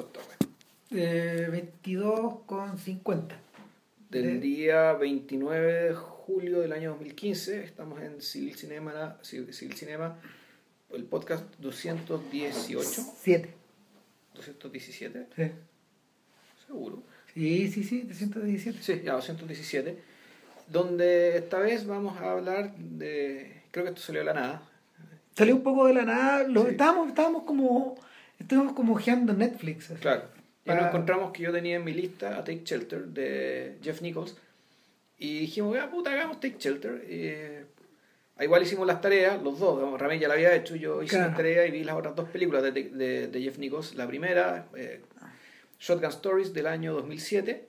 esta? Eh, 22 con 50. Del De- día 29 de julio del año 2015, estamos en Civil Cinema, Civil Cinema el podcast 218, 7. 217, Sí. seguro. sí, sí, sí, 317. Sí, ya 217, donde esta vez vamos a hablar de, creo que esto salió de la nada, Salió un poco de la nada. Lo, Sí. estábamos, estábamos como. Estábamos como ojeando Netflix. así. Claro. Y Para- nos encontramos que yo tenía en mi lista a Take Shelter de Jeff Nichols. Y dijimos, ah, puta, hagamos Take Shelter. Ah, igual hicimos las tareas, los dos. digamos, Ramón ya la había hecho, yo hice Claro. las tareas y vi las otras dos películas de, de- de Jeff Nichols. La primera, eh, Shotgun Stories del año 2007.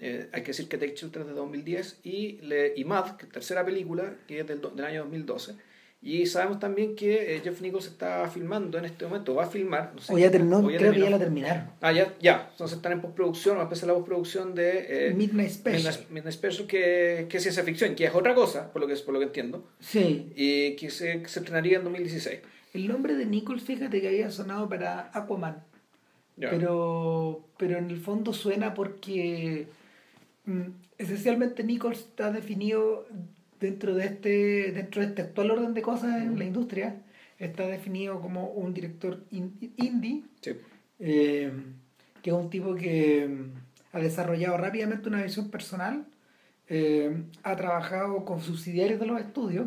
Eh, hay que decir que Take Shelter es de 2010. Y, le, y Mad, que es tercera película, que es del, del año 2012. Y sabemos también que eh, Jeff Nichols está filmando en este momento, va a filmar. no sé, O ya terminó, o creo que ya la terminaron. Ah, ya, ya. Entonces están en postproducción, va a empezar la postproducción de eh, Midnight Special. Midnight, Special, que, que es ciencia ficción, que es otra cosa, por lo que, por lo que entiendo, Sí. y que se, que se estrenaría en 2016. El nombre de Nichols, fíjate que había sonado para Aquaman. Ya. Pero, pero en el fondo suena porque mm, esencialmente Nichols está definido dentro de este dentro de este actual orden de cosas en la industria está definido como un director in- indie Sí. eh, que es un tipo que mm, ha desarrollado rápidamente una visión personal eh, ha trabajado con subsidiarios de los estudios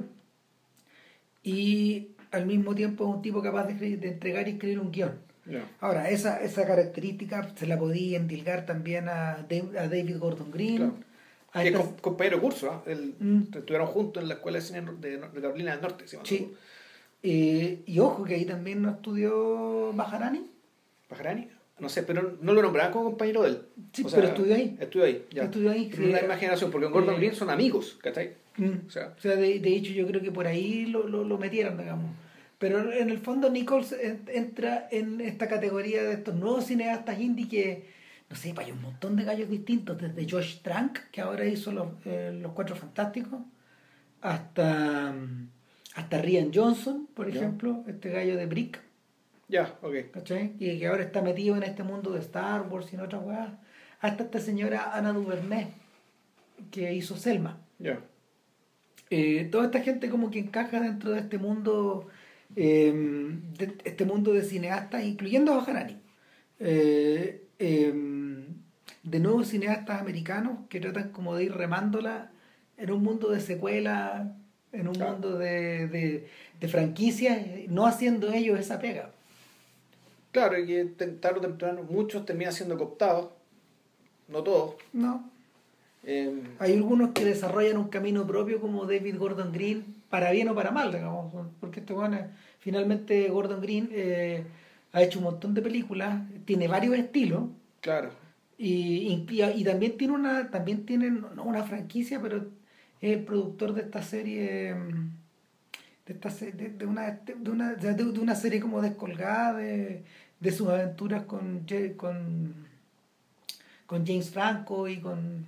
y al mismo tiempo es un tipo capaz de, de entregar y escribir un guion. Ahora, esa, esa característica se la podía endilgar también a, Dave- a David Gordon Green. Claro. Que es compañero de curso, ¿ah? El- Mm. estuvieron juntos en la escuela de cine de, de Carolina del Norte. ¿sí? Sí. Eh, y ojo, que ahí también no estudió Maharani. ¿Pajarani? No sé, pero no lo nombraban como compañero de él. Sí, pero estudió ahí. Estudió ahí, ya. Estudió ahí, En la sí. misma generación, porque en Gordon Eh, Green son amigos, ¿cachai? Mm. O sea, O sea, de, de hecho, yo creo que por ahí lo, lo, lo metieron, digamos. Pero en el fondo, Nichols en- entra en esta categoría de estos nuevos cineastas indie que, no sé, pues hay un montón de gallos distintos, desde Josh Trank, que ahora hizo Los, eh, los Cuatro Fantásticos, hasta, mm, hasta Rian Johnson, por ejemplo, este gallo de Brick, ya, ok. ¿cachai? Y que ahora está metido en este mundo de Star Wars y en otras weas. Hasta esta señora Ana Duvernay, que hizo Selma. Ya. Eh, toda esta gente como que encaja dentro de este mundo eh, de este mundo de cineastas incluyendo a Bajarani eh, eh, de nuevos cineastas americanos que tratan como de ir remándola en un mundo de secuelas en un Claro. mundo de, de, de franquicias no haciendo ellos esa pega Claro, y que tarde o temprano muchos terminan siendo cooptados, no todos. no Eh, hay algunos que desarrollan un camino propio como David Gordon Green para bien o para mal digamos porque este bueno finalmente Gordon Green eh, ha hecho un montón de películas tiene varios estilos claro, y, y, y también tiene una también tiene no una franquicia pero es el productor de esta serie de esta de, de una de una de, de una serie como descolgada de, de sus aventuras con con con James Franco y con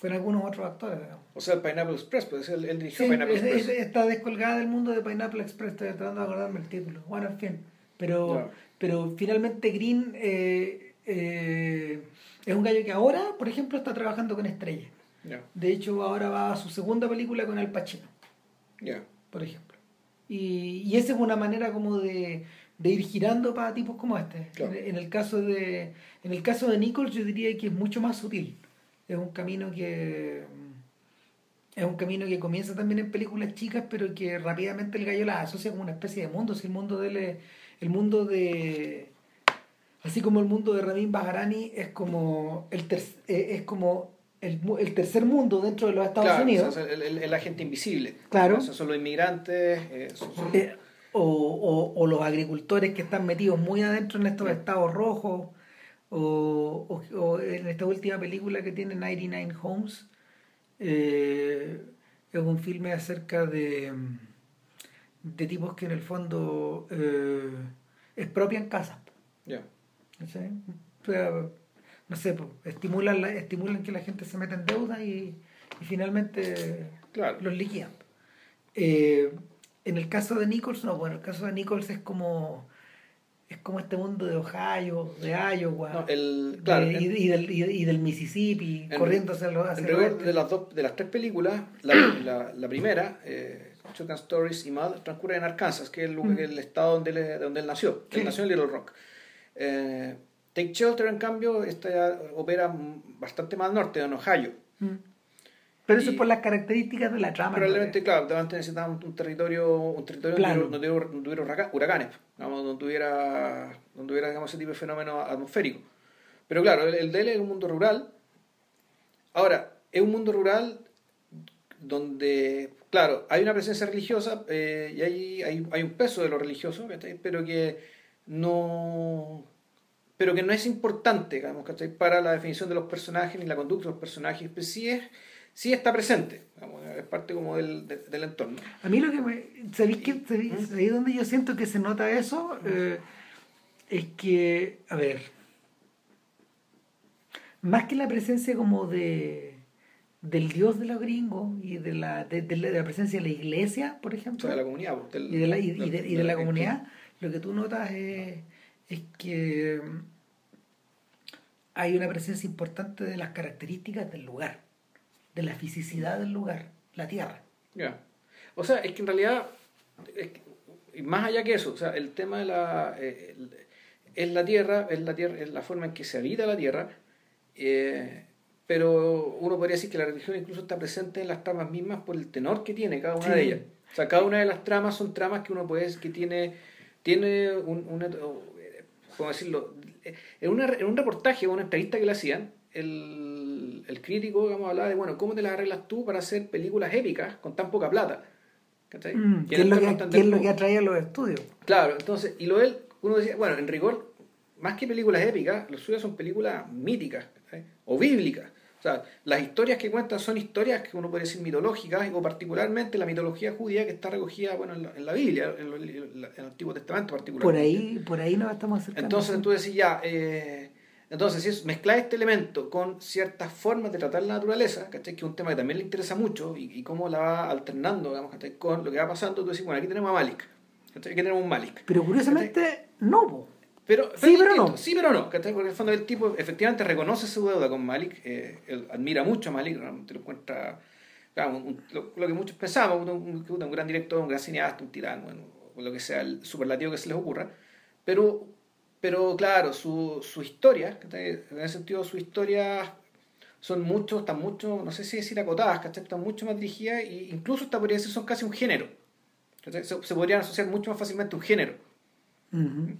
con algunos otros actores digamos. o sea, el Pineapple Express, pues él, él dirigió Sí, Pineapple es- Express. es- está descolgada del mundo de Pineapple Express, estoy tratando de acordarme el título. Bueno, en fin. Pero, pero finalmente Green eh, eh, es un gallo que ahora, por ejemplo, está trabajando con estrellas. De hecho, ahora va a su segunda película con Al Pacino, por ejemplo. Y, y esa es una manera como de, de ir girando para tipos como este. Claro. En, en el caso de en el caso de Nichols yo diría que es mucho más sutil. Es un camino que es un camino que comienza también en películas chicas, pero que rápidamente el gallo las asocia como una especie de mundo. Si el mundo de él es- el mundo de así como el mundo de Ramin Bajarani es como el ter- eh, es como el, el tercer mundo dentro de los Estados Claro, Unidos. sea, el, el- el agente invisible. Claro. Esos son los inmigrantes. eh, son- son- Eh, o, o- o los agricultores que están metidos muy adentro en estos Sí. estados rojos, o, o- o en esta última película que tiene 99 Homes, eh, es un filme acerca de, de tipos que en el fondo eh, expropian casas. ya. ¿cachai? O sea, no sé, pues, estimulan, la- estimulan que la gente se meta en deuda y, y finalmente Claro. los liquidan. Eh, en el caso de Nichols, no, bueno, el caso de Nichols es como es como este mundo de Ohio, de Iowa, No, el, claro, de- y, en- y del, y, y del Mississippi, en- corriendo hacia los hacia el oeste. de las, dos, de las tres películas, la, la, la primera, eh, Shotgun Stories y Mad, transcurre en Arkansas, que es el, lugar- Mm. el estado donde él, donde él nació. Sí. Él nació en Little Rock. Eh, Take Shelter, en cambio, esta ya opera bastante más al norte, en Ohio. Mm. Pero eso y- es por las características de la trama. Probablemente, ¿no? claro, probablemente necesitaban un, un territorio, un territorio donde, Plano. hubiera huraca- huracanes, digamos, donde hubiera, donde hubiera digamos, ese tipo de fenómeno atmosférico. Pero claro, el, el de él es un mundo rural. Ahora, es un mundo rural donde, claro, hay una presencia religiosa eh, y hay, hay, hay un peso de lo religioso, ¿cachai? pero que no pero que no es importante digamos, ¿cachai? para la definición de los personajes ni la conducta de los personajes, pero sí, es, sí está presente, digamos, es parte como del, de- del entorno. A mí lo que me... ¿Sabéis? ¿Mm? ¿Sabéis, sabéis dónde yo siento que se nota eso? Eh, es que, a ver, más que la presencia como de del dios de los gringos y de la, de, de la, presencia de la iglesia, por O ejemplo, sea, de la comunidad. pues, del- y de la, y, de, y de la comunidad, lo que tú notas es, es que mm, hay una presencia importante de las características del lugar, de la fisicidad del lugar, la tierra. Ya. O sea, es que en realidad, es que- y más allá que eso, o sea, el tema de la... eh, el- es la tierra, es la tierra, es la forma en que se habita la tierra, eh, pero uno podría decir que la religión incluso está presente en las tramas mismas por el tenor que tiene cada una Sí. de ellas. O sea, cada una de las tramas son tramas que uno puede decir que tiene, tiene un, una- eh, ¿cómo decirlo? En, una- en un reportaje o una entrevista que le hacían, el, el crítico digamos, hablaba de, bueno, ¿cómo te las arreglas tú para hacer películas épicas con tan poca plata? ¿Cachai? Mm, ¿Qué es lo que, qué es lo que atrae a los estudios? Claro, entonces, y lo él, uno decía, bueno, en rigor, más que películas épicas, los suyos son películas míticas ¿cachai? o bíblicas. O sea, las historias que cuentan son historias que uno puede decir mitológicas, o particularmente la mitología judía que está recogida bueno, en, la, en la Biblia, en, el Antiguo Testamento Por particularmente. ahí, por ahí nos estamos acercando. Entonces tú decís ya, eh, entonces si es, mezclar este elemento con ciertas formas de tratar la naturaleza, ¿cachai? que es un tema que también le interesa mucho y, y cómo la va alternando digamos, ¿cachai? con lo que va pasando, tú decís, bueno, aquí tenemos a Malik, ¿cachai? aquí tenemos un Malik. Pero curiosamente, no. po. Pero, Sí, pero no. Sí, pero no. Porque en el fondo el tipo efectivamente reconoce su deuda con Malik, eh, él admira mucho a Malik, realmente lo encuentra, claro, un- un- lo, lo que muchos pensamos, un, un- gran director, un gran cineasta, un tirano, bueno, o lo que sea, el superlativo que se les ocurra. Pero, pero claro, su, su historia, en ese sentido, su historia son muchos, están mucho, no sé si decir acotadas, ¿cachai? están mucho más dirigidas e incluso hasta podría decir son casi un género. Se, se podrían asociar mucho más fácilmente a un género. Ujú.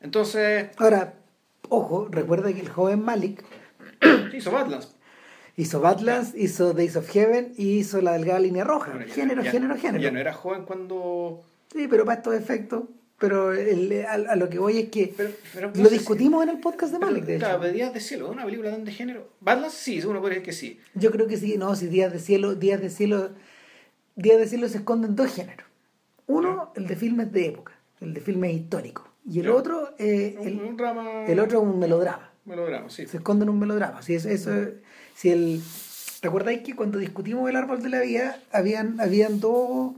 Entonces, Ahora, ojo, recuerda que el joven Malik hizo Badlands. hizo Badlands, hizo Days of Heaven y hizo la delgada línea roja. Bueno, género, ya- género, género. Ya no era joven cuando. Sí, pero para estos efectos. Pero el- a, a lo que voy es que Pero, pero no lo discutimos en el podcast de Malik, de hecho. Claro, pero Días de Cielo, una película tan de género. Badlands, sí, uno puede decir que sí. Yo creo que sí, no, si Días de Cielo, Días de Cielo, Días de Cielo se esconden en dos géneros. Uno, el de filmes de época, el de filmes históricos. Y el Ya. otro, eh, el, un drama. el otro es un melodrama. Melodrama, sí. Se esconde en un melodrama. Si eso, eso, si el, ¿Te acordáis que cuando discutimos el árbol de la vida, habían, habían dos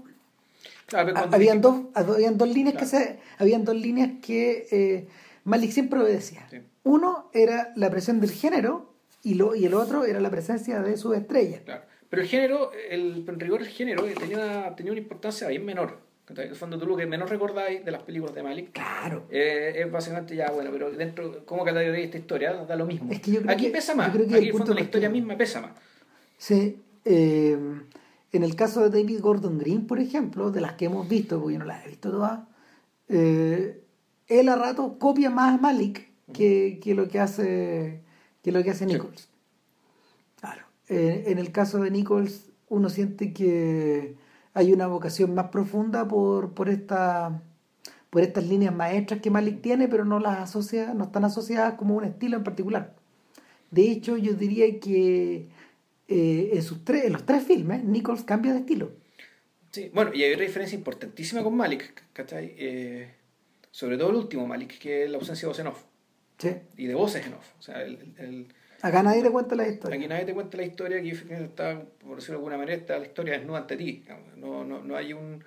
Claro, habían dos habían dos líneas que se habían dos líneas que eh, Malik siempre obedecía Sí. uno era la presión del género y lo y el otro era la presencia de sus estrellas Claro. Pero el género, el, en rigor el género tenía tenía una importancia bien menor. En el fondo, tú lo que menos recordáis de las películas de Malik claro eh, es básicamente ya, bueno, pero dentro, ¿cómo categoría esta historia? Da lo mismo. Es que yo creo Aquí que- pesa yo más. creo que Aquí el en el fondo punto la historia misma pesa más. sí eh, en el caso de David Gordon Green por ejemplo de las que hemos visto porque yo no las he visto todas eh, él a rato copia más a Malik que, que lo que hace que lo que hace Sí. Nichols Claro. En el caso de Nichols, uno siente que hay una vocación más profunda por, por esta por estas líneas maestras que Malik tiene, pero no las asocia, no están asociadas como un estilo en particular. De hecho, yo diría que eh, en, sus tres, en los tres filmes, Nichols cambia de estilo. Sí, bueno, y hay una diferencia importantísima con Malik, ¿cachai? Eh, sobre todo el último Malik, que es la ausencia de voz en off. ¿sí? Y de voces en off. O sea, el, el- Acá nadie le cuenta la historia. aquí nadie te cuenta la historia, aquí está, por decirlo de alguna manera, está la historia desnuda ante ti. No, no, no hay un...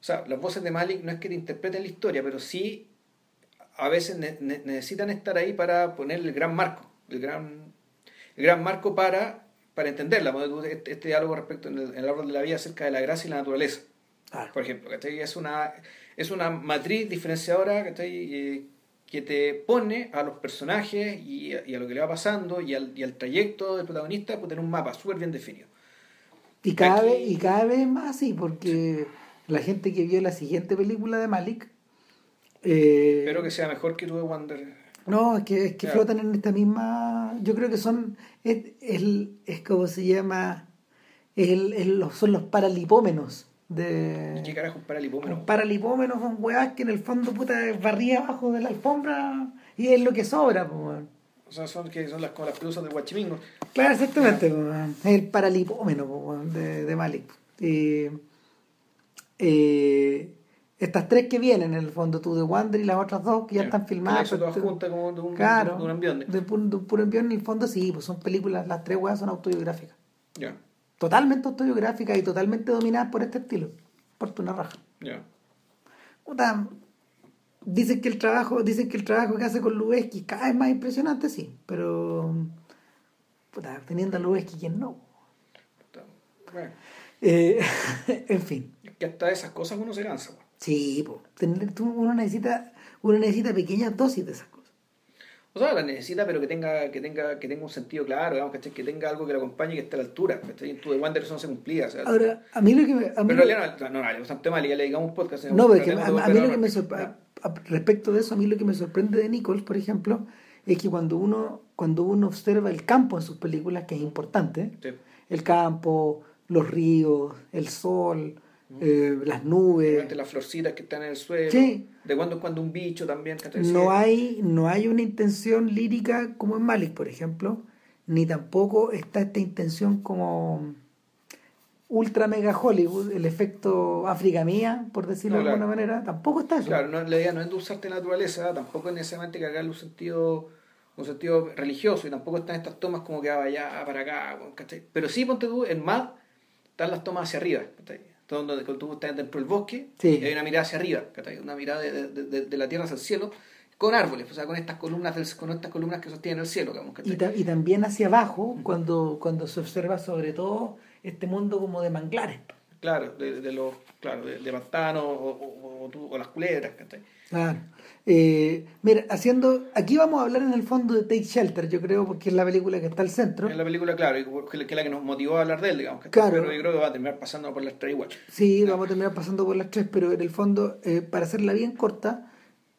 O sea, las voces de Malik no es que te interpreten la historia, pero sí a veces ne- ne- necesitan estar ahí para poner el gran marco, el gran, el gran marco para, para entenderla. Este, este diálogo respecto en el, en el árbol de la vida acerca de la gracia y la naturaleza, Claro. por ejemplo. ¿cachai? Es una, es una matriz diferenciadora ¿cachai? Que te pone a los personajes y a, y a lo que le va pasando y al, y al trayecto del protagonista pues, en un mapa súper bien definido. Y cada, Aquí- vez, y cada vez más así, porque la gente que vio la siguiente película de Malik. eh, Espero que sea mejor que tú de Wonder. No, es que, es que flotan en esta misma. Yo creo que son. Es, es, es como se llama. Es el- es los- son los paralipómenos. De, ¿Qué carajo paralipómenos son weas que en el fondo puta barría abajo de la alfombra y es lo que sobra, pues, weón. O sea, son, que son las, como las pelusas del guachimingo. Claro, exactamente. Es el paralipómeno po, de, de Malik. Y, eh, estas tres que vienen, en el fondo, tú de Wander y las otras dos que ya están filmadas. Eso todas pero- juntas como de un, claro, de un envión. de, de un puro envión, en el fondo sí, pues son películas, las tres weas son autobiográficas. Ya, Totalmente autobiográficas y totalmente dominadas por este estilo. Por una raja. ya. Puta, dicen que el trabajo, dicen que el trabajo que hace con Lubeski es cada vez más impresionante, sí, pero puta, teniendo a Lubeski quien no. Puta, Bueno, Eh, en fin, que hasta esas cosas uno se cansa. sí, po, uno necesita, uno necesita pequeñas dosis de esas cosas. O sea, la necesita, pero que tenga, que tenga, que tenga un sentido claro, digamos, ¿cachai? que tenga algo que lo acompañe y que esté a la altura. ¿cachai? En tu de Wander eso no se cumplía. O sea, Ahora, a mí lo que me, a mí pero en lo- realidad no, no, no, es bastante mal, y ya le digamos un podcast. No, pero es que a, mí lo que me sorprende, respecto de eso, a mí lo que me sorprende de Nichols, por ejemplo, es que cuando uno, cuando uno observa el campo en sus películas, que es importante, Sí. el campo, los ríos, el sol, eh, las nubes, las florcitas que están en el suelo. Sí. De cuando en cuando un bicho también. no hay, no hay una intención lírica como en Malik, por ejemplo, ni tampoco está esta intención como ultra mega Hollywood, el efecto África mía, por decirlo No, de claro. alguna manera, tampoco está eso. Claro, no, la idea no es endulzarte la naturaleza, tampoco es necesariamente cargarle un sentido, un sentido religioso, y tampoco están estas tomas como que va allá, para acá. Pero sí, ponte tú, en Mad, están las tomas hacia arriba, ¿cachai? Donde donde tú estás dentro del bosque, Sí. y hay una mirada hacia arriba, ¿cachai? Una mirada de, de- de- la tierra hacia el cielo, con árboles, o sea, con estas columnas, del- con estas columnas que sostienen el cielo. Y, ta- y también hacia abajo, cuando, cuando se observa sobre todo este mundo como de manglares. Claro, de, de los, claro, de, pantanos o, o- o las culebras, ¿cachai? Claro. Eh, mira, haciendo. Aquí vamos a hablar en el fondo de Take Shelter, yo creo, porque es la película que está al centro. Es la película, claro, que es la que nos motivó a hablar de él, digamos. Claro. Pero yo creo que va a terminar pasando por las tres igual. Sí, vamos a terminar pasando por las tres, pero en el fondo, eh, para hacerla bien corta,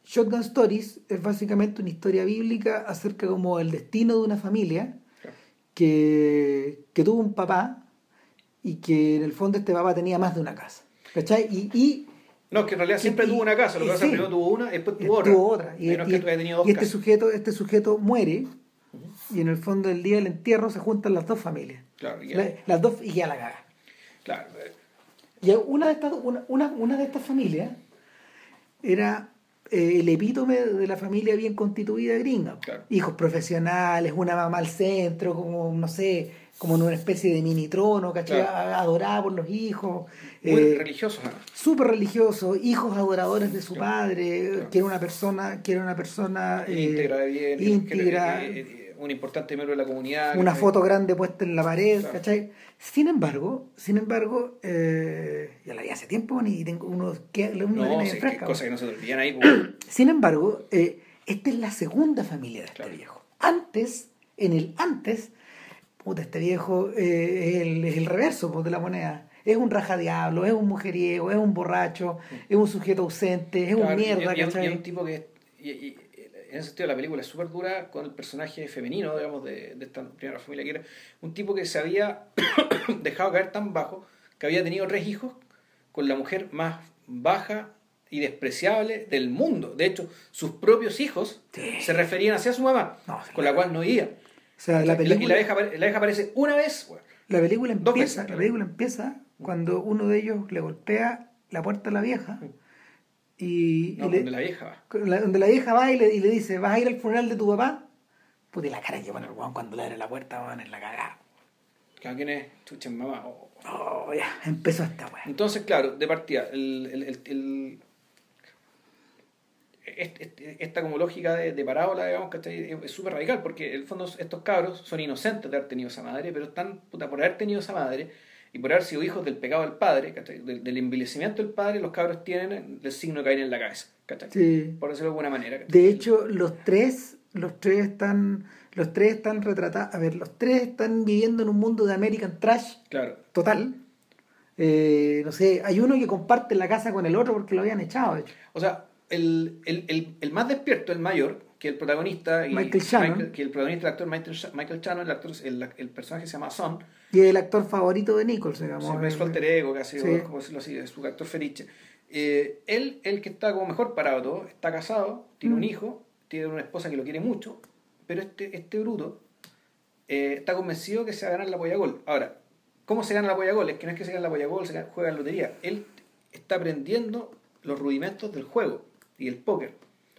Shotgun Stories es básicamente una historia bíblica acerca como del destino de una familia Claro. que, que tuvo un papá y que en el fondo este papá tenía más de una casa. ¿Cachai? Y, y No, que en realidad siempre Y- tuvo una casa, lo que pasa es que primero tuvo una después tuvo otra. tuvo otra. Y, y- que dos y este sujeto, este sujeto muere y en el fondo del día del entierro se juntan las dos familias. Claro, y- La- las dos y ya la caga. claro, eh, Y una de estas, una, una, una de estas familias era eh, el epítome de la familia bien constituida gringa. Claro. Hijos profesionales, una mamá al centro, como, no sé, como en una especie de mini trono, ¿cachai? Claro. Adorada por los hijos. muy eh, religiosos. además. súper religioso, hijos adoradores de su Claro, padre, claro. que era una persona, que era una persona eh, íntegra de bien, íntegra, un importante miembro de la comunidad. una ¿cachai? foto grande puesta en la pared, Claro. ¿cachai? Sin embargo, sin embargo, eh, ya la vi hace tiempo ni tengo uno que uno No, sí, que fresca. cosas que no se te olvidan ahí. pues. Sin embargo, eh, esta es la segunda familia de este Claro. viejo. Antes, en el antes, puta, este viejo eh, es, el, es el reverso pues, de la moneda. Es un rajadiablo, es un mujeriego, es un borracho, es un sujeto ausente, es un Claro, mierda, y, y, ¿cachai? y un tipo que. y- y- en ese sentido, la película es súper dura con el personaje femenino, digamos, de, de esta primera familia que era un tipo que se había dejado caer tan bajo que había tenido tres hijos con la mujer más baja y despreciable del mundo. De hecho, sus propios hijos Sí. se referían hacia su mamá, No, con la cual no vivía. O sea, la la, película, y la vieja, apare- la vieja aparece una vez, weón. la película empieza, veces, la claro. película empieza cuando uno de ellos le golpea la puerta a la vieja y, No, y le- donde la vieja va. la- donde la vieja va y le, y le dice, ¿vas a ir al funeral de tu papá? Puta, y la cara que pone el weón cuando le abre la puerta, van en la cagada. ¿Quién es? Chucha, mamá. Oh. Oh, ya, empezó esta weá. Entonces, claro, de partida, el, el, el, el- esta como lógica de, de parábola, digamos, que es súper radical, porque en el fondo estos cabros son inocentes de haber tenido esa madre, pero están, puta, por haber tenido esa madre y por haber sido hijos del pecado del padre, del, del, envilecimiento del padre, los cabros tienen el signo de caer en la cabeza, Sí. Por decirlo de alguna manera. De hecho, los tres, los tres están, los tres están retratados, a ver, los tres están viviendo en un mundo de American Trash claro. total. Eh, no sé, hay uno que comparte la casa con el otro porque lo habían echado. De hecho. O sea, el, el, el, el, más despierto, el mayor, que el protagonista y Michael Shannon. que el protagonista el actor Michael, Michael Shannon, el, actor, el, el, personaje se llama Son. Y el actor favorito de Nichols, digamos. Sí, es su alter ego, casi, como decirlo así, es su actor fetiche. Eh, él, el que está como mejor parado todo, está casado, tiene un mm. hijo, tiene una esposa que lo quiere mucho, pero este, este bruto eh, está convencido que se va a ganar la polla gol. Ahora, ¿cómo se gana la polla gol? Es que no es que se gane la polla gol, se juega en lotería. Él está aprendiendo los rudimentos del juego y el póker.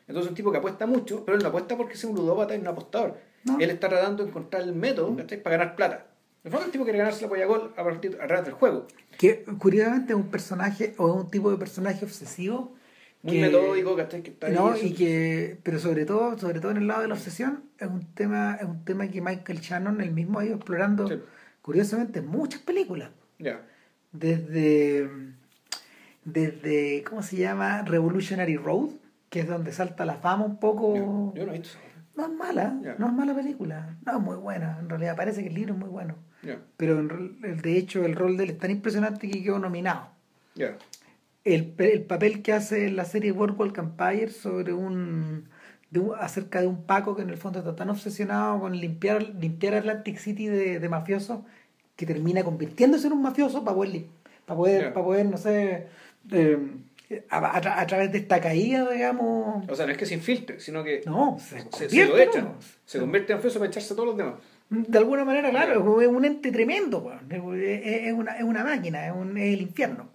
Entonces es un tipo que apuesta mucho, pero él no apuesta porque es un ludópata y un apostador. Él está tratando de encontrar el método para ganar plata. En el fondo el tipo quiere ganarse la polla gol a partir a través del juego. Que curiosamente es un personaje o es un tipo de personaje obsesivo. Muy metódico, que está ahí. No, y que, pero sobre todo, sobre todo en el lado de la obsesión, es un tema, es un tema que Michael Shannon el mismo ha ido explorando curiosamente en muchas películas. Ya. Desde desde, ¿cómo se llama? Revolutionary Road, que es donde salta la fama un poco. Yo no he visto No es mala, no es mala película, no es muy buena, en realidad parece que el libro es muy bueno. Pero de hecho el rol de él es tan impresionante que quedó nominado. El, el, papel que hace en la serie World Empire sobre un, acerca de un Paco que en el fondo está tan obsesionado con limpiar, limpiar Atlantic City de, de mafiosos que termina convirtiéndose en un mafioso para poder, para poder, para poder no sé, eh, a, través de esta caída, digamos. O sea, no es que se infiltre, sino que no, se, se, lo echan. Se convierte en fioso para echarse a todos los demás. De alguna manera, claro, es un ente tremendo, es, una, es una máquina, es, un, es el infierno.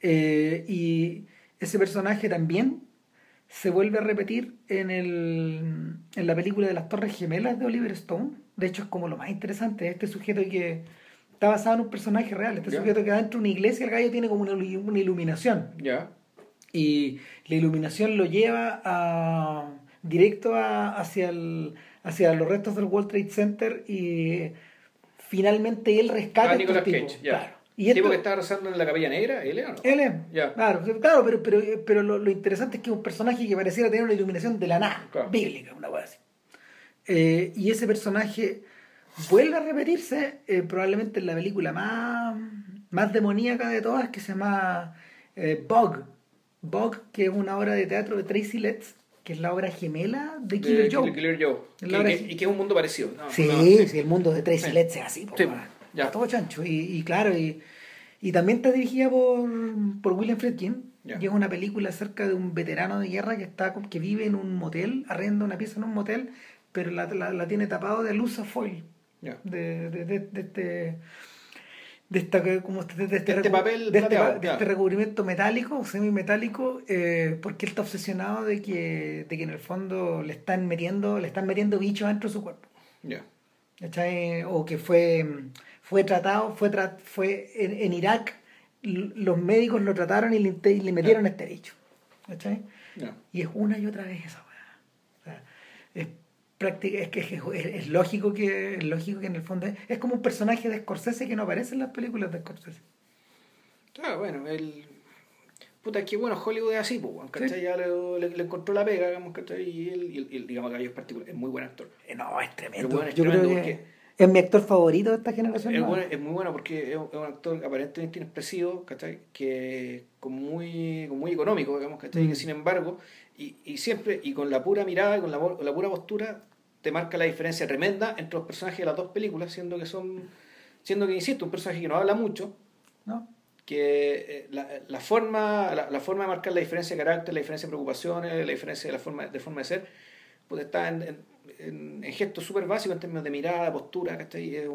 Eh, y ese personaje también se vuelve a repetir en, el, en la película de las Torres Gemelas de Oliver Stone. De hecho, es como lo más interesante, este sujeto que está basado en un personaje real. Este sujeto que dentro de una iglesia, el gallo tiene como una, una iluminación. Ya. Y la iluminación lo lleva a, directo hacia, el, hacia los restos del World Trade Center y finalmente él rescata a Nicolas Cage. Y ¿El tipo que está rezando en la capilla negra? ¿Él o no? Él es. Claro, claro pero, pero, pero lo, interesante es que es un personaje que pareciera tener una iluminación de la nada, bíblica, una cosa así. Eh, y ese personaje vuelve a repetirse eh, probablemente en la película más, más demoníaca de todas que se llama eh, Bug. Bug, que es una obra de teatro de Tracy Letts, que es la obra gemela de Killer Joe. y que es un mundo parecido. sí, sí, el mundo de Tracy Letts es así. ya. Todo chancho. Y, claro, y, y, también está dirigida por, por William Friedkin. Y es una película acerca de un veterano de guerra que está que vive en un motel, arrenda una pieza en un motel, pero la, la, tiene tapado de luz a foil de, de, de, este de esta como este, de este, este papel de este, este, recubrimiento metálico semimetálico eh, porque él está obsesionado de que de que en el fondo le están metiendo le están metiendo bichos dentro de su cuerpo. O que fue fue tratado fue fue en, Irak los médicos lo trataron y le, metieron este bicho. Y es una y otra vez esa es que es, lógico que es lógico que en el fondo es, como un personaje de Scorsese que no aparece en las películas de Scorsese claro bueno el puta qué bueno Hollywood es así pues ¿cachai? ya le, le, encontró la pega digamos ¿cachai? y él, y digamos que es particular es muy buen actor eh, no es tremendo es Yo creo que es mi actor favorito de esta generación es, bueno, es muy bueno porque es un, actor aparentemente inexpresivo ¿cachai? que con muy con muy económico digamos ¿cachai? que mm. sin embargo y, y, siempre y con la pura mirada con la, con la pura postura te marca la diferencia tremenda entre los personajes de las dos películas, siendo que son, siendo que, insisto, un personaje que no habla mucho, ¿no? que eh, la, la, forma, la, forma de marcar la diferencia de carácter, la diferencia de preocupaciones, la diferencia de la forma de, forma de ser, pues está en, en, gestos súper básicos en términos de mirada, postura, ¿cachai?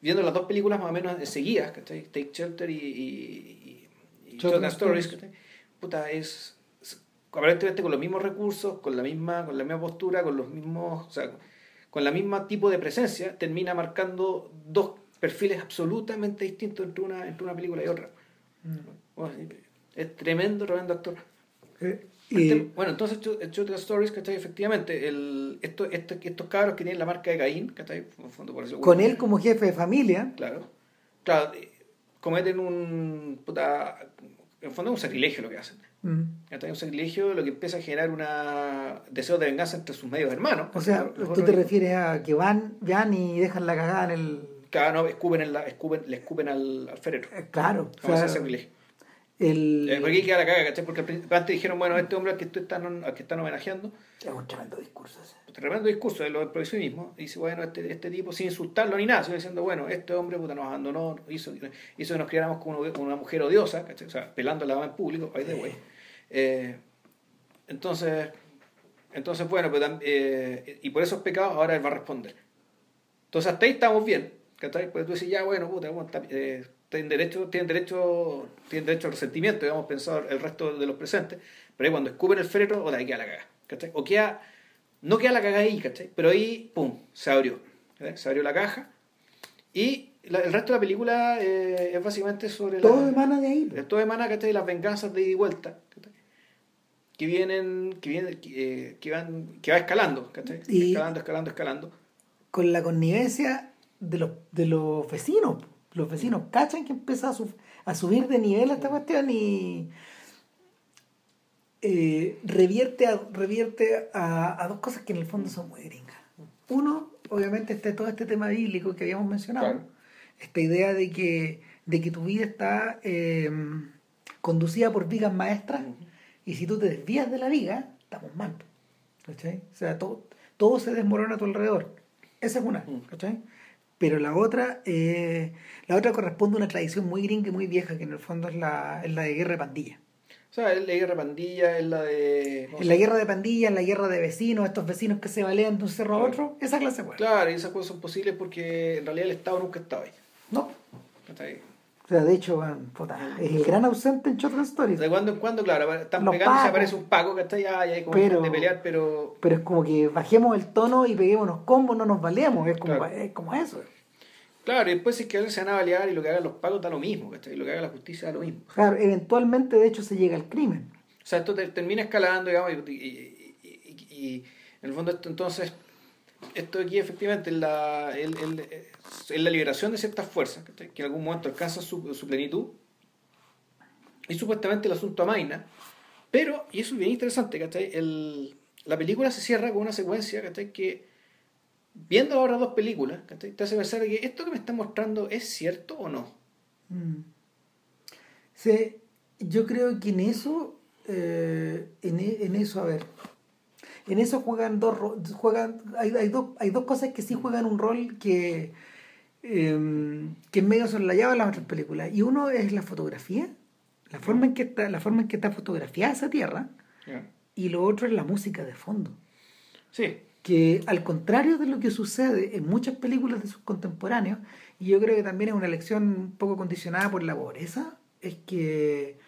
Viendo las dos películas más o menos seguidas, ¿cachai? Take Shelter y, y, y, Stories, Puta, es aparentemente con los mismos recursos, con la misma, con la misma postura, con los mismos, o sea, con la misma tipo de presencia, termina marcando dos perfiles absolutamente distintos entre una, entre una película y otra. Mm. es tremendo, tremendo actor. Eh, Este, bueno, entonces Stories, ¿cachai? Efectivamente, el, esto, este, estos cabros que tienen la marca de Caín, ¿cachai? Fondo, por eso, Con él como jefe de familia. Claro. Claro, eh, cometen un... Puta, en fondo es un sacrilegio lo que hacen. Mm. Un sacrilegio lo que empieza a generar un deseo de venganza entre sus medios hermanos. O sea, tú te refieres a que van, van y dejan la cagada en el... Claro, no, escupen, en la, escupen le escupen al, al ferero. Eh, claro. O sea, sacrilegio. El... Eh, porque queda la caga, ¿cachai? Porque antes dijeron, bueno, este hombre al que, tú están, al que están homenajeando. Es un tremendo discurso ese. Un tremendo discurso de lo del prohibicionismo. Dice, bueno, este, este tipo, sin insultarlo ni nada, sino diciendo, bueno, este hombre puta, nos abandonó, hizo, hizo que nos criáramos como una, mujer odiosa, ¿cachai? O sea, pelando la en público, the way. Eh, entonces, entonces, bueno, pues, eh, y por esos pecados ahora él va a responder. Entonces, hasta ahí estamos bien. ¿cachai? Pues tú dices, ya, bueno, puta, bueno, eh, tienen derecho, tienen derecho, tienen derecho al resentimiento, digamos, pensado el resto de los presentes, pero ahí cuando escupen el féretro, o de ahí queda la caga, ¿cachai? O queda, no queda la caga ahí, ¿cachai? Pero ahí, pum, se abrió, se abrió la caja, y el resto de la película eh, es básicamente sobre todo emana de ahí todo emana ¿cachai? las venganzas de ida y vuelta ¿cachai? que vienen que vienen que, eh, van que va escalando ¿cachai? escalando escalando escalando con la connivencia de los de los vecinos los vecinos cachan que empieza a, subir de nivel esta cuestión y eh, revierte, a, revierte a, dos cosas que en el fondo son muy gringas. Uno, obviamente, está todo este tema bíblico que habíamos mencionado. Esta idea de que, de que tu vida está eh, conducida por vigas maestras y si tú te desvías de la viga, estamos mal. ¿cachai? O sea, todo, todo se desmorona a tu alrededor. Esa es una. ¿cachai? Pero la otra, eh, la otra corresponde a una tradición muy gringa y muy vieja, que en el fondo es la, es la de guerra de pandilla. O sea, es la guerra de pandilla, es la de... En la guerra de pandilla, en la guerra de vecinos, estos vecinos que se balean de un cerro a otro, esa clase de Claro, y esas cosas son posibles porque en realidad el Estado nunca estado ahí. No. Está ahí. O sea, de hecho, es el gran ausente en Shotgun Stories. De cuando en cuando, claro, están pegando y se aparece un Paco que está allá y hay como pero, de pelear, pero... Pero es como que bajemos el tono y peguemos los combos, no nos baleamos, es como, es como eso. Claro, y después si es que se van a balear y lo que hagan los Pacos da lo mismo, ¿cachai? Y lo que haga la justicia da lo mismo. Claro, eventualmente de hecho se llega al crimen. O sea, esto termina escalando, digamos, y, y, en el fondo esto entonces esto aquí efectivamente es la, la liberación de ciertas fuerzas que en algún momento alcanzan su, plenitud y supuestamente el asunto amaina pero, y eso es bien interesante, ¿cachai? El, la película se cierra con una secuencia ¿cachai? que viendo ahora dos películas ¿cachai? te hace pensar que esto que me está mostrando es cierto o no mm. sí, yo creo que en eso eh, en, en eso, a ver en eso juegan dos juegan hay, hay, dos hay dos cosas que sí juegan un rol que em, que en medio son la llave de las otras películas. Y uno es la fotografía la forma en que está la forma en que está fotografiada esa tierra y lo otro es la música de fondo. Sí. Que al contrario de lo que sucede en muchas películas de sus contemporáneos y yo creo que también es una lección un poco condicionada por la pobreza es que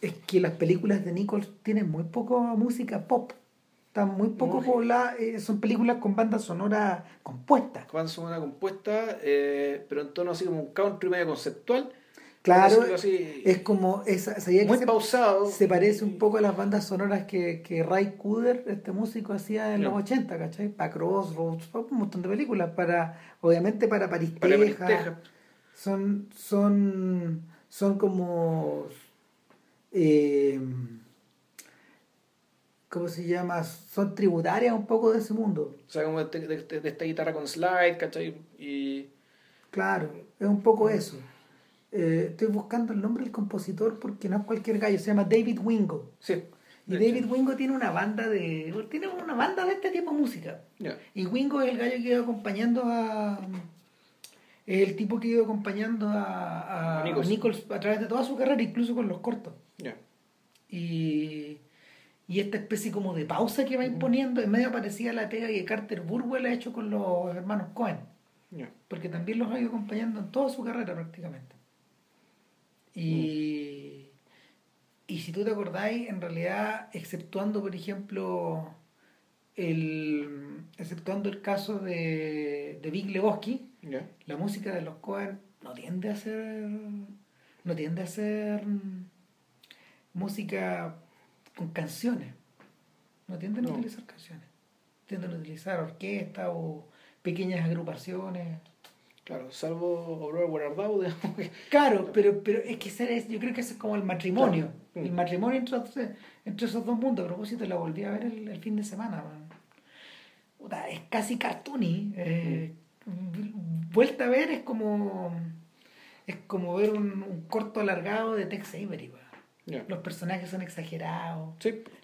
es que las películas de Nichols tienen muy poca música pop están muy poco pobladas, eh, son películas con banda sonora compuesta. Banda sonora compuesta, eh, pero en tono así como un country medio conceptual. Claro, es como, esa, muy pausado. Se parece un poco a las bandas sonoras que, que Ray Cooder, este músico, hacía en los 80, ¿cachai? Para Crossroads, un montón de películas, para, obviamente para París, Texas. Son, son, son como... Eh, ¿cómo se llama? Son tributarias un poco de ese mundo. O sea, como de, esta guitarra con slide, ¿cachai? Y... Claro, es un poco eso. Eh, estoy buscando el nombre del compositor porque no es cualquier gallo, se llama David Wingo. Sí. Y David Wingo tiene una banda de tiene una banda de este tipo de música. Y Wingo es el gallo que iba acompañando a es el tipo que iba acompañando a, a, Nichols. a través de toda su carrera, incluso con los cortos. Y y esta especie como de pausa que va imponiendo es medio parecida a la pega que Carter Burwell ha hecho con los hermanos Cohen. Porque también los ha ido acompañando en toda su carrera prácticamente. Y, y si tú te acordáis, en realidad, exceptuando, por ejemplo, el, exceptuando el caso de, de Big Lebowski, la música de los Cohen no tiende a ser no tiende a ser música con canciones. No tienden a utilizar canciones. Tienden a utilizar orquesta o pequeñas agrupaciones. Claro, salvo Aurora Guardado, Claro, pero, pero es que ese yo creo que ese es como el matrimonio. El mm. matrimonio entre, entre esos dos mundos. A propósito, la volví a ver el, fin de semana. es casi cartoony. Eh, mm. Vuelta a ver es como es como ver un, corto alargado de Tex Avery. Los personajes son exagerados,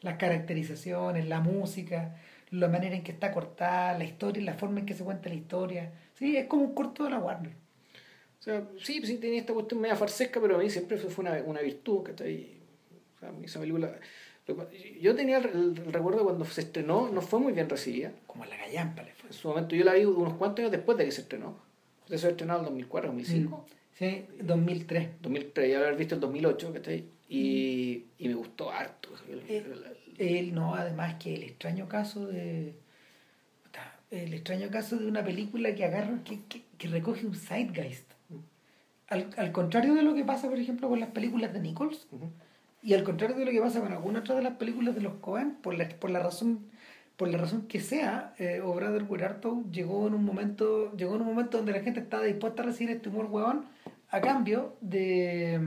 las caracterizaciones, la música, la manera en que está cortada, la historia, la forma en que se cuenta la historia. Sí, es como un corto de la Warner. O sea, sí, sí tenía esta cuestión media farsesca, pero a mí siempre fue una, una virtud, que está ahí. O sea, esa película... Yo tenía el, recuerdo cuando se estrenó, no fue muy bien recibida. Como la gallampa le fue. En su momento yo la vi unos cuantos años después de que se estrenó. Se estrenado en 2004, 2005. Sí, 2003. 2003, ya haber visto el 2008, ¿cachai? Y, y me gustó harto. Eh, él, no, además que el extraño caso de... El extraño caso de una película que agarra, que, que, recoge un zeitgeist. Al, al, contrario de lo que pasa, por ejemplo, con las películas de Nichols, y al contrario de lo que pasa con algunas otras de las películas de los Cohen, por la, por la razón por la razón que sea, eh, Obrador llegó en un momento, llegó en un momento donde la gente estaba dispuesta a recibir este humor huevón a cambio de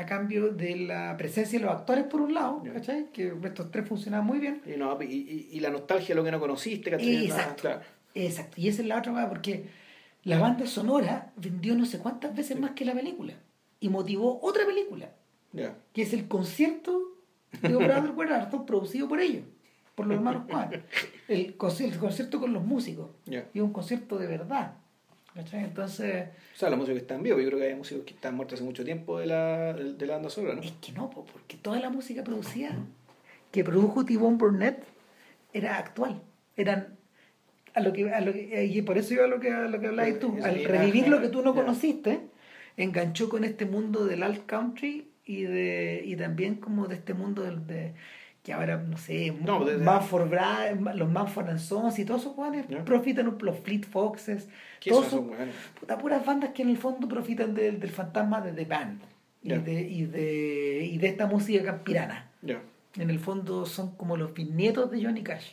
a cambio de la presencia de los actores por un lado, ¿cachai? Que estos tres funcionaban muy bien. Y, la nostalgia de lo que no conociste, ¿cachai? Exacto, exacto. Y esa es la otra cosa, porque la banda sonora vendió no sé cuántas veces más que la película. Y motivó otra película. Que es el concierto de Obrador Guerrero, producido por ellos por los hermanos Juan. El, concierto con los músicos. Y un concierto de verdad. Entonces. O sea, la música está en vivo. Yo creo que hay músicos que están muertos hace mucho tiempo de la, de la banda sonora, ¿no? Es que no, porque toda la música producida, que produjo T-Bone Burnett, era actual. Eran. A lo que, a lo y por eso iba a lo que, a lo que hablabas tú. Al revivir lo que tú no conociste, enganchó con este mundo del alt country y de y también como de este mundo del, de, que ahora, no sé, no, Manford los Manford Sons y todos esos jugadores profitan, los Fleet Foxes, todos son puta, puras bandas que en el fondo profitan del, del fantasma de The Band y, de, y, de, y de esta música campirana. En el fondo son como los bisnietos de Johnny Cash.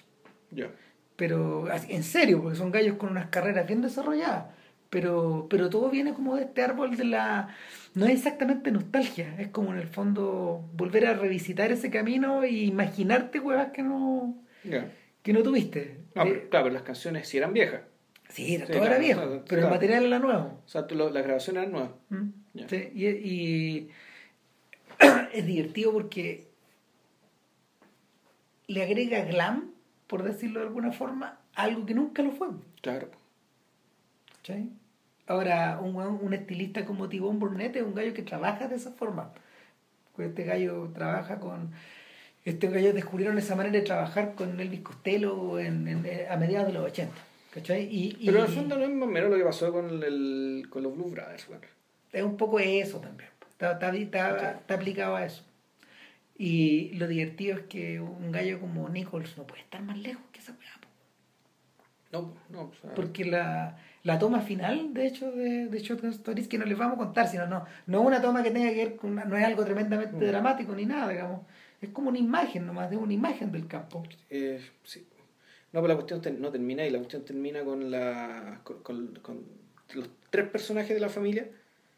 Pero en serio, porque son gallos con unas carreras bien desarrolladas. Pero, pero todo viene como de este árbol de la no es exactamente nostalgia, es como en el fondo volver a revisitar ese camino e imaginarte huevas que no, que no tuviste. claro, pero las canciones sí eran viejas. Sí, todo era viejo, pero el material era nuevo. O sea, las grabaciones eran nuevas. ¿Mm? Sí, y, y es divertido porque le agrega glam, por decirlo de alguna forma, algo que nunca lo fue. Claro. ¿Sí? Ahora, un, un estilista como Tibón Burnett es un gallo que trabaja de esa forma. Este gallo trabaja con. Este gallo descubrieron esa manera de trabajar con Elvis Costello en, a mediados de los 80. ¿cachai? Y, Pero al fondo no es más o menos lo que pasó con, el, con los Blues Brothers. Es un poco eso también. Está, está, está, aplicado a eso. Y lo divertido es que un gallo como Nichols no puede estar más lejos que esa weá. No, no. Porque la, la toma final, de hecho, de, de Shotgun Stories, que no les vamos a contar, sino no, no una toma que tenga que ver con, no es algo tremendamente mm. dramático ni nada, digamos. Es como una imagen nomás, de una imagen del campo. Eh, sí. No, pero la cuestión no termina y la cuestión termina con, la, con, con, los tres personajes de la familia,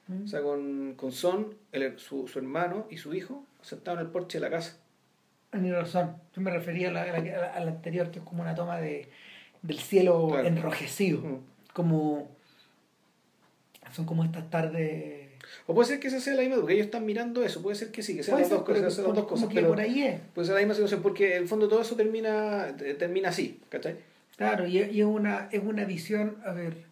mm. o sea, con, con Son, el, su, su hermano y su hijo, sentados en el porche de la casa. Ni razón. Yo me refería a la, a la, anterior, que es como una toma de, del cielo enrojecido. Mm como son como estas tardes. O puede ser que esa sea la misma porque ellos están mirando eso puede ser que sí que sean las dos cosas las dos cosas pero por ahí es. puede ser la misma situación porque en el fondo todo eso termina termina así ¿cachai? claro y, es una es una visión a ver.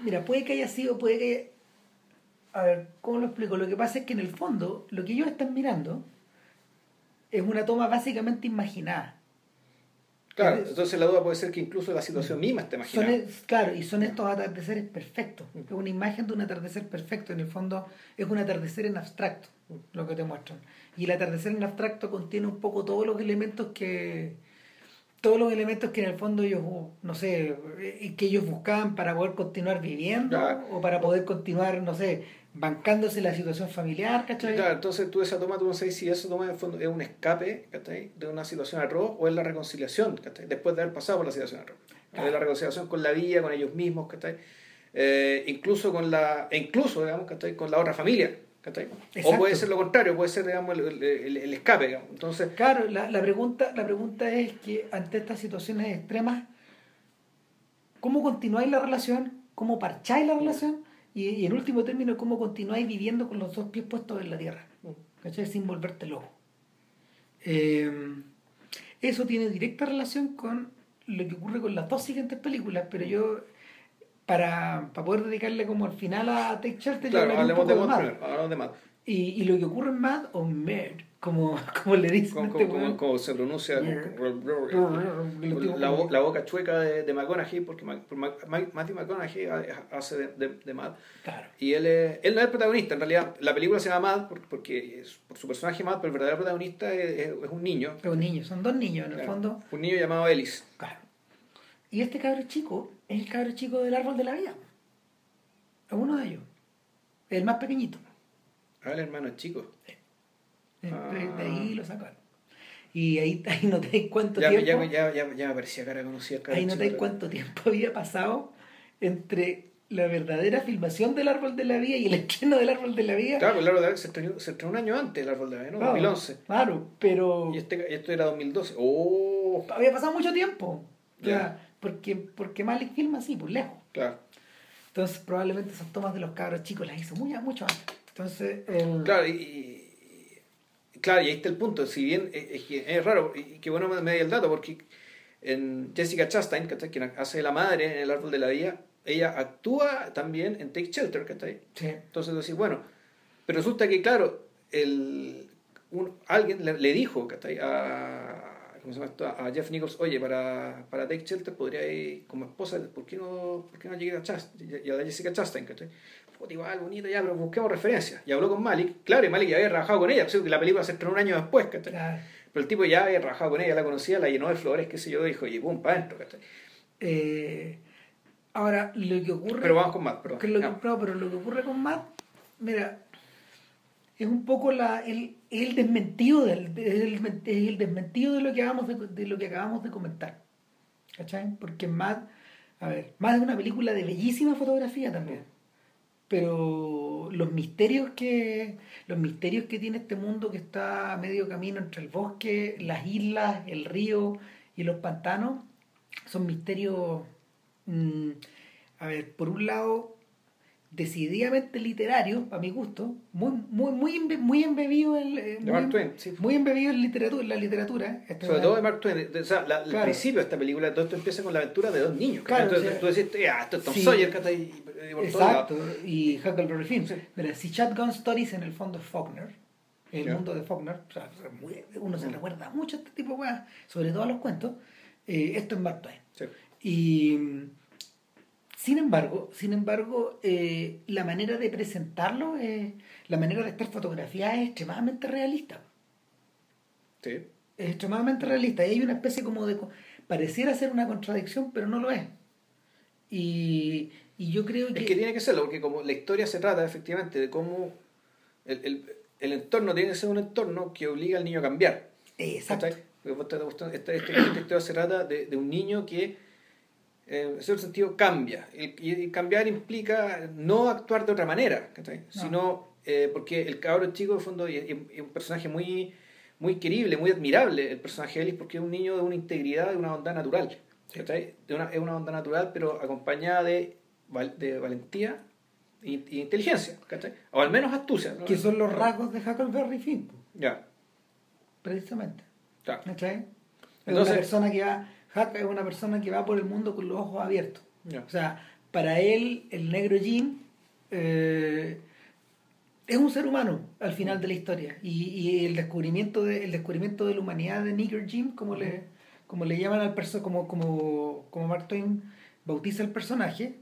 Mira puede que haya sido puede que a ver cómo lo explico lo que pasa es que en el fondo lo que ellos están mirando es una toma básicamente imaginada Claro, entonces la duda puede ser que incluso la situación misma esté imaginada. claro, y son estos atardeceres perfectos. Es una imagen de un atardecer perfecto. En el fondo es un atardecer en abstracto lo que te muestran. Y el atardecer en abstracto contiene un poco todos los elementos que todos los elementos que en el fondo ellos, no sé, eh, que ellos buscaban para poder continuar viviendo o para poder continuar, no sé, bancándose la situación familiar, ¿cachai? Claro, entonces tú esa toma, tú no sabes si esa toma en fondo es un escape ¿cachai? de una situación atroz o es la reconciliación, ¿cachai? después de haber pasado por la situación atroz. Claro. Es la reconciliación con la vida, con ellos mismos, ¿cachai? Eh, incluso con la, e incluso, digamos, ¿cachai? con la otra familia. ¿cachai? O puede ser lo contrario, puede ser digamos, el, el- el escape. Digamos. Entonces, Claro, la, la pregunta, la pregunta es que ante estas situaciones extremas, ¿cómo continuáis la relación? ¿Cómo parcháis la relación? Y, y en último término, ¿cómo continuáis viviendo con los dos pies puestos en la tierra? ¿Cachai? Sin volverte loco. Eh, eso tiene directa relación con lo que ocurre con las dos siguientes películas, pero yo, para, para poder dedicarle como al final a Take Shelter, yo claro, un hablemos de Mad. Y, y lo que ocurre en Mad, o Mad, como, como le dicen Como, este como- como se pronuncia la, bo- la boca chueca de, de McConaughey, porque Ma- por Ma- Ma- Matthew McConaughey ha- hace de, de, de Mad. Claro. Y él, es- él no es el protagonista, en realidad. La película se llama Mad por- porque es por su personaje Mad, pero el verdadero protagonista es, es- es un niño. Los niños, son dos niños en el Claro, fondo. Un niño llamado Ellis. Claro. Y este cabro chico es el cabro chico del árbol de la vida. Es uno de ellos. El más pequeñito. Ah, el hermano es chico. De, de- Ah. de ahí lo sacaron. Y ahí, ahí notáis cuánto Ya, tiempo. ya, ya, ya, me parecía cara conocida. cabro ahí notáis chico. cuánto tiempo había pasado entre la verdadera filmación del árbol de la vida y el estreno del árbol de la vida. Claro, el árbol de la vida se estrenó, se estrenó un año antes, el árbol de la vida, ¿no? Claro, 2011. Claro, pero Y este, esto era 2012. ¡Oh! había pasado mucho tiempo. Ya. Ya, porque, porque Malik filma así, por lejos. Claro. Entonces probablemente esas tomas de los cabros chicos las hizo muy, mucho antes. Entonces, el- Claro, y, y- claro, y ahí está el punto. Si bien es, es que es raro, y qué bueno me, me el dato, porque en Jessica Chastain, ¿cachai? quien hace la madre en El Árbol de la Vida, ella actúa también en Take Shelter, ¿cachai? sí, Entonces decís, bueno, pero resulta que, claro, el, un- alguien le, le dijo, ¿cachai? A, ¿cómo se llama esto? a Jeff Nichols, oye, para, para Take Shelter podría ir como esposa, ¿por qué no, por qué no llegué a, Chast y a Jessica Chastain, ¿cachai? Puta, igual, bonito, ya, pero busquemos referencias. Y habló con Malik, claro, y Malik ya había trabajado con ella, pues, que la película se estrenó un año después, ¿cachai? claro. Pero el tipo ya había trabajado con ella, la conocía, la llenó de flores, qué sé yo, dijo, y pum, para adentro, ¿cachai? Eh, ahora, lo que ocurre... Pero vamos con más, perdón. que lo que- no, pero lo que ocurre con Matt, mira, es un poco la, el, el desmentido del, el desmentido de lo que acabamos de, de lo que acabamos de comentar. ¿Cachai? Porque Matt, a ver, Matt es una película de bellísima fotografía también. Pero los misterios que los misterios que tiene este mundo que está a medio camino entre el bosque, las islas, el río y los pantanos son misterios mm, a ver, por un lado, decididamente literario, a mi gusto, muy, muy, muy, embe- muy embebido en, eh, muy, Mark Twain, sí. muy embebido en literatura, en la literatura. Esta- Sobre todo de Mark Twain. O sea, la- el Claro. principio de esta película, todo esto empieza con la aventura de dos niños. Claro, Entonces o sea, tú decís, ya, esto es Tom sí. Sawyer, por todos lados. Exacto, y Huckleberry Finn. Sí. Mira, si Shotgun Stories en el fondo es Faulkner, el Ya. mundo de Faulkner, o sea, uno se recuerda mucho a este tipo de weas, sobre todo a los cuentos, eh, esto es Mark Twain. Y sin embargo, sin embargo, eh, la manera de presentarlo, la manera de estar fotografiada es extremadamente realista. Sí. Es extremadamente realista. Y hay una especie como de... Pareciera ser una contradicción, pero no lo es. Y, y yo creo que... Es que tiene que serlo, porque como la historia se trata efectivamente de cómo el, el, el entorno tiene que ser un entorno que obliga al niño a cambiar. Exacto. Esta, esta- esta historia se trata de, de un niño que en cierto sentido cambia. Y, cambiar implica no actuar de otra manera, sino eh, porque el cabro chico, en fondo, y un personaje muy, muy querible, muy admirable, el personaje de Ellis, porque es un niño de una integridad, de una bondad natural. una, es una bondad natural, pero acompañada de, de valentía y inteligencia, ¿cachai? o al menos astucia. Que son los rasgos de Huckleberry Finn, Ya, precisamente. ¿Cachai? Es Entonces- una persona que va... Huck es una persona que va por el mundo con los ojos abiertos. O sea, para él, el negro Jim eh, es un ser humano al final de la historia. Y, y el, descubrimiento de, el descubrimiento de la humanidad de Nigger Jim, como le, como le llaman al personaje, como, como, como Mark Twain bautiza el personaje,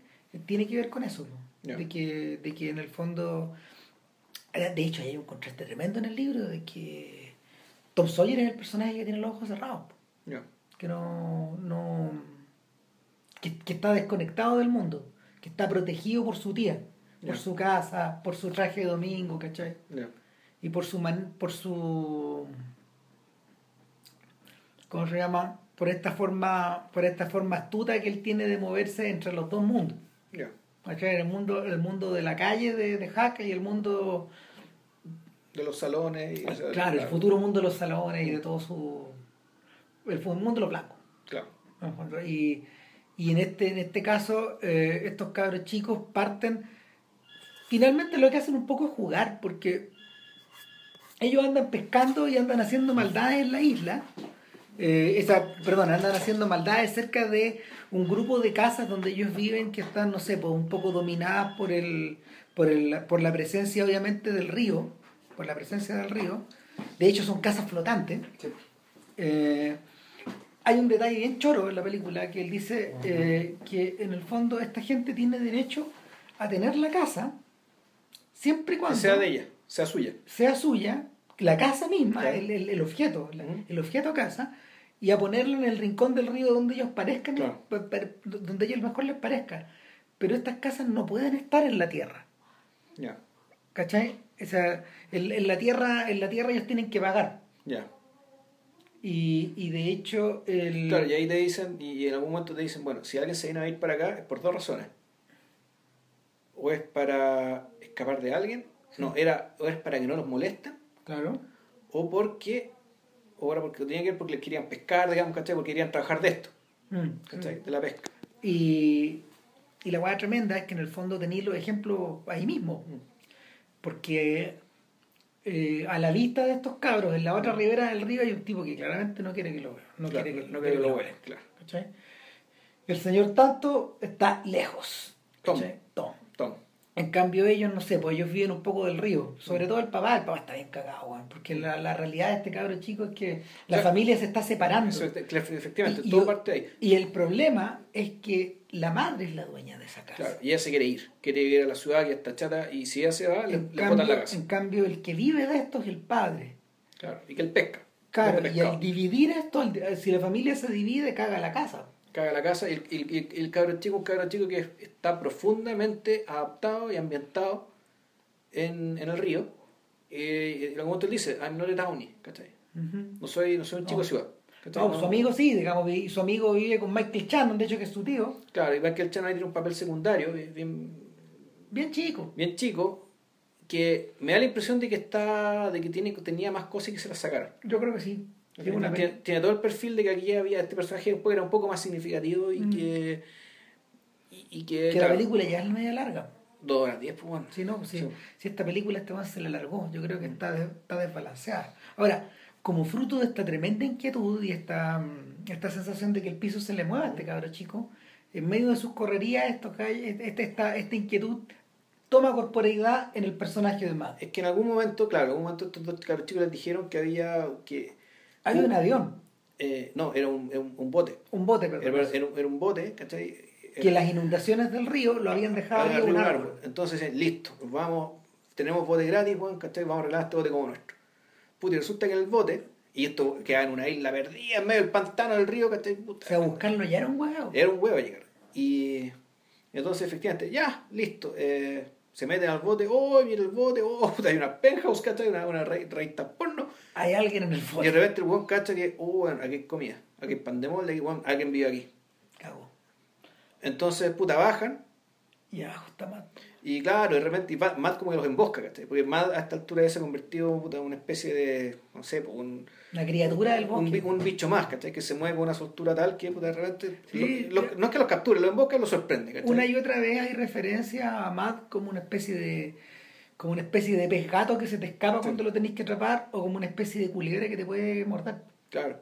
tiene que ver con eso. De, que, de que en el fondo. eh, De hecho, hay un contraste tremendo en el libro de que Tom Sawyer es el personaje que tiene los ojos cerrados. Que no, no que, que está desconectado del mundo, que está protegido por su tía, por su casa, por su traje de domingo, ¿cachai? Y por su man- por su ¿cómo se llama? Por esta forma, por esta forma astuta que él tiene de moverse entre los dos mundos. ¿cachai? El mundo, el mundo de la calle de, de Jaca y el mundo De los salones. Y, o sea, claro, el futuro mundo de los salones y de todo su el mundo de los blancos. Claro. Y, y en este, en este caso, eh, estos cabros chicos parten. Finalmente lo que hacen un poco es jugar, porque ellos andan pescando y andan haciendo maldades en la isla. Eh, esa, perdón, andan haciendo maldades cerca de un grupo de casas donde ellos viven que están, no sé, pues, un poco dominadas por el, por el, por la presencia obviamente del río, por la presencia del río. De hecho son casas flotantes. Eh, hay un detalle bien choro en la película que él dice eh, que en el fondo esta gente tiene derecho a tener la casa siempre y cuando sea de ella, sea suya. sea suya, la casa misma, Claro. el, el- el objeto, la- el objeto casa, y a ponerlo en el rincón del río donde ellos parezcan, Claro. donde ellos mejor les parezca. Pero estas casas no pueden estar en la tierra. Ya. ¿Cachai? O sea, en, en la tierra, en la tierra ellos tienen que pagar. Ya. Y, y de hecho, el, Claro, y ahí te dicen, y en algún momento te dicen, bueno, si alguien se viene a ir para acá es por dos razones. O es para escapar de alguien, no, era, o es para que no los molesten, claro, o porque, o era porque tenía que ver porque les querían pescar, digamos, ¿cachai? Porque querían trabajar de esto, Mm. ¿cachai? De la pesca. Y, y la hueá tremenda es que en el fondo tenéis los ejemplos ahí mismo. Mm. Porque eh, a la vista de estos cabros, en la otra ribera del río hay un tipo que claramente no quiere que lo vea. No Claro, quiere que, no quiere que lo vea, huelen, claro. ¿cachai? El señor tanto está lejos. Tom. Tom. En cambio ellos, no sé, pues ellos viven un poco del río. Sobre todo el papá, el papá está bien cagado, Porque la, la realidad de este cabro chico es que la familia se está separando. Eso, efectivamente, Y- todo parte de ahí. Y el problema es que la madre es la dueña de esa casa. Claro, y ella se quiere ir, quiere ir a la ciudad que está chata, y si ella se va, le, en, le botan la casa. en cambio, el que vive de esto es el padre. Claro, y que él pesca. Claro, y al dividir esto, si la familia se divide, caga la casa. Caga la casa y el, el, el- cabro chico, un cabro chico que está profundamente adaptado y ambientado en, en el río. Eh, y en algún momento él dice, I'm not a townie, ¿cachai? No soy, no soy un chico No. ciudad. No, No- su amigo sí, digamos, vi- su amigo vive con Michael Shannon, de hecho que es su tío, Claro, igual que el Chano ahí tiene un papel secundario, bien, bien, chico. bien chico, que me da la impresión de que está, de que tiene, tenía más cosas y que se las sacaron. Yo creo que sí. Tiene una todo el perfil de que aquí había este personaje era un poco más significativo y Mm. que y, y que, que la película ya es media larga. dos horas diez pues bueno Si no, si, Sí. si esta película este man se la largó, yo creo que está, de- está desbalanceada. Ahora, como fruto de esta tremenda inquietud y esta, mm, esta sensación de que el piso se le mueva a este cabro chico, en medio de sus correrías, esto, cae- este- esta, esta inquietud toma corporeidad en el personaje de Matt. Es que en algún momento, claro, en algún momento estos dos cabros chicos les dijeron que había que Hay un avión, eh, no, era un, era un, un bote. un bote, perdón, Era, era un, era un bote, ¿cachai? que las inundaciones del río lo habían dejado arriba un árbol. árbol. Entonces, eh, listo, vamos, tenemos bote gratis, weón, ¿cachai? Vamos a arreglar este bote como nuestro. Puta, y resulta que en el bote, y esto queda en una isla perdida, en medio del pantano del río, ¿cachai? Puta, O sea, buscarlo ya era un huevo. Era un huevo llegar. Y entonces, efectivamente, ya, listo. eh, se meten al bote, oh, mira el bote, oh, puta, hay una penthouse, ¿cachai? Una, una re- revista porno. Hay alguien en el Y de fondo. repente el weón cacha que, oh, bueno, aquí hay comida, aquí hay pan de molde, aquí, weón, alguien vive aquí. Cagó. Entonces, puta, bajan. Y abajo está Matt. Y claro, de repente, y Matt, como que los embosca, ¿cachai? Porque Matt a esta altura ya se ha convertido puta, en una especie de, no sé, pues, un, Una criatura del un, bosque. un bicho más, ¿cachai? Que se mueve con una soltura tal que puta, de repente, Sí, lo- lo- no es que los capture, los embosca y los sorprende, ¿cachai? Una y otra vez hay referencia a Matt como una especie de como una especie de pez gato que se te escapa cuando lo tenéis que atrapar o como una especie de culebra que te puede morder. Claro.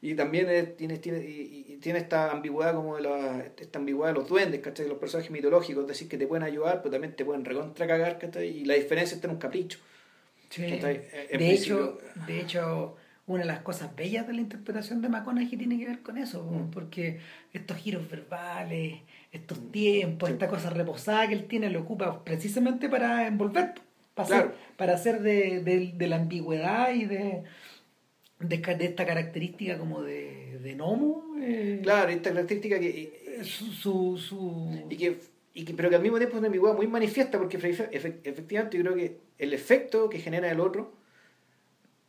Y también es- tiene, tiene, y, y tiene esta ambigüedad como de la, esta ambigüedad de los duendes, ¿cachai? Los personajes mitológicos, es decir, que te pueden ayudar, pero también te pueden recontra cagar, ¿cachai? Y la diferencia está en un capricho. En De hecho, de hecho, una de las cosas bellas de la interpretación de McConaughey tiene que ver con eso, Mm. porque estos giros verbales, estos tiempos, Sí. esta cosa reposada que él tiene, lo ocupa precisamente para envolver, para Claro. hacer, para hacer de, de- de la ambigüedad y de, de, esta característica como de, de Nomo, eh, Claro, esta característica que, y- su, su, su- y que y que, pero que al mismo tiempo es una ambigüedad muy manifiesta porque efe- efe- efectivamente yo creo que el efecto que genera el otro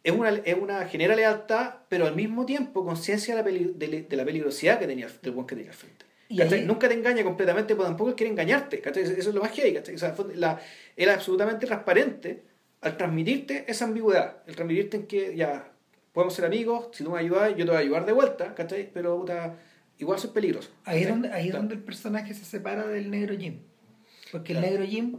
es una, es una genera lealtad, pero al mismo tiempo conciencia de la peligrosidad que tenía del buen que tenía al frente. Ahí- Nunca te engaña completamente, pero tampoco él quiere engañarte. ¿cachai? Eso es lo más heavy. O sea, fue la, él es absolutamente transparente al transmitirte esa ambigüedad. El transmitirte en que ya podemos ser amigos, si tú me ayudas, yo te voy a ayudar de vuelta, ¿cachai? Pero puta, igual peligroso. Ahí es, donde, ahí es Claro. donde el personaje se separa del negro Jim. Porque Claro. el negro Jim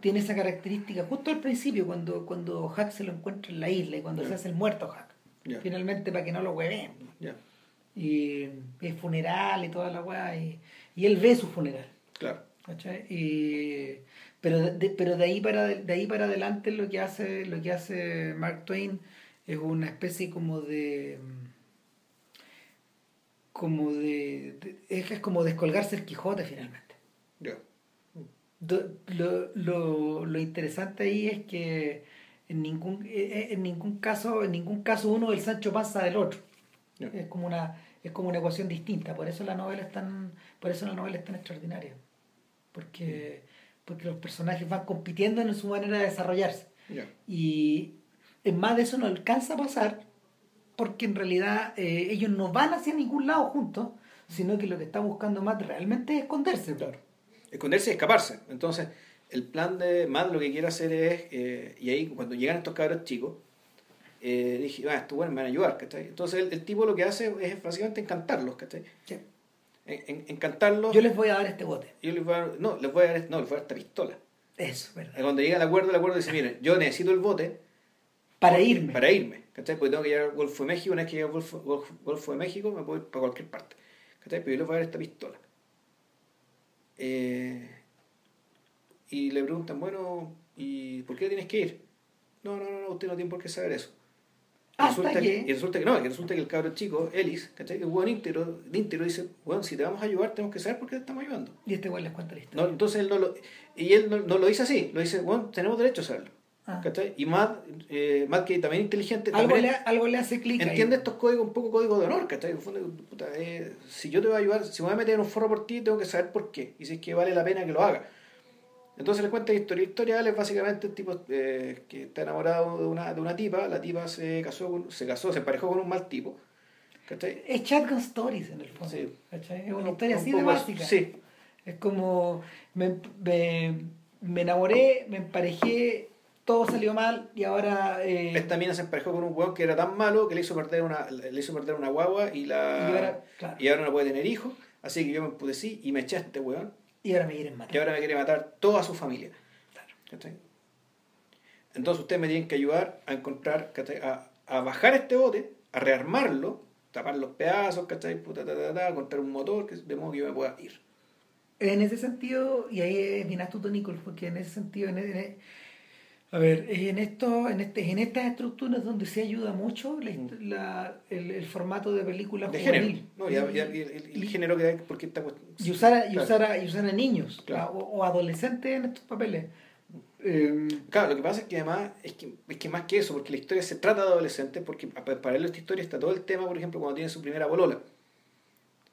tiene esa característica justo al principio, cuando, cuando Hack se lo encuentra en la isla y cuando se hace el muerto Hack. Finalmente, para que no lo hueven. Y el funeral y toda la weá. Y, y él ve su funeral. claro. Y, pero, de, pero de ahí para de ahí para adelante lo que hace lo que hace Mark Twain es una especie como de como de, de- es, es como descolgarse el Quijote finalmente. Do- lo, lo, lo interesante ahí es que en ningún en ningún caso en ningún caso uno del Sancho pasa del otro Ya. es como una es como una ecuación distinta. Por eso la novela es tan por eso la novela es tan extraordinaria. Porque porque los personajes van compitiendo en su manera de desarrollarse. Y en más de eso no alcanza a pasar porque en realidad eh, ellos no van hacia ningún lado juntos sino que lo que están buscando más realmente es esconderse Claro. Esconderse y escaparse. Entonces, el plan de Matt lo que quiere hacer es, eh, y ahí cuando llegan estos cabros chicos, eh, dije, ah, estos bueno, me van a ayudar, ¿cachai? Entonces el, el tipo lo que hace es básicamente encantarlos, ¿cachai? Sí. En- en- encantarlos. yo les voy a dar este bote yo les voy a dar- no, les voy a dar, no, les voy a dar esta pistola. eso ¿verdad? Y cuando llega el acuerdo, el acuerdo dice, miren, yo necesito el bote para porque- irme Para irme, ¿cachai? Porque tengo que llegar al Golfo de México, una vez que llegue al Golfo, Golfo- Golfo de México me puedo ir para cualquier parte, ¿cachai? Pero yo les voy a dar esta pistola. Eh, y le preguntan, bueno, ¿y por qué tienes que ir? No, no, no, usted no tiene por qué saber eso. Y Hasta resulta que- y resulta que no, y resulta que el cabro chico, Ellis, ¿cachai? Que es buen íntegro, de íntegro, dice, bueno, si te vamos a ayudar, tenemos que saber por qué te estamos ayudando. y este güey les cuenta la historia No, entonces él no lo, y él no, no lo dice así, lo dice, bueno, tenemos derecho a saberlo. Ah. ¿cachai? Y Matt, eh, Matt, que también es inteligente, algo también le, algo le hace clic ahí. entiende estos códigos, un poco código de honor, ¿cachai? El puta, eh, si yo te voy a ayudar, si me voy a meter en un forro por ti, tengo que saber por qué, y si es que vale la pena que lo haga. Entonces le cuenta la historia. La historia básicamente un tipo eh, que está enamorado de una, de una tipa, la tipa se casó, con- se casó, se emparejó con un mal tipo, ¿cachai? es Shotgun Stories en el fondo Sí. es una Un- historia un así de poco eso. básica Sí, es como me, me, me enamoré me emparejé todo salió mal y ahora eh, Esta mina se emparejó con un hueón que era tan malo que le hizo perder una, le hizo perder una guagua y la Y ahora, claro. y ahora no puede tener hijos. Así que yo me empudecí y me eché a este hueón y ahora me quieren matar y ahora me quiere matar toda su familia. ¿Cachai? Entonces ustedes me tienen que ayudar a encontrar. A, a bajar este bote, a rearmarlo, tapar los pedazos, ¿cachai? Puta, ta, ta, ta, encontrar un motor que, de modo que yo me pueda ir. En ese sentido, y ahí es bien astuto Nichols, porque en ese sentido, en, en- a ver, en esto, en este, en estas estructuras donde se ayuda mucho la, la- el, el formato de película Mm. De género. juvenil. ¿no? Y, y- y- el, el género que hay, porque esta cuestión- y usar a, y Claro. usar a, y usar a niños Claro. o, o adolescentes en estos papeles. Eh, Claro, lo que pasa es que además, es que, es que más que eso, porque la historia se trata de adolescentes, porque a- paralelo a esta historia está todo el tema, por ejemplo, cuando tiene su primera bolola.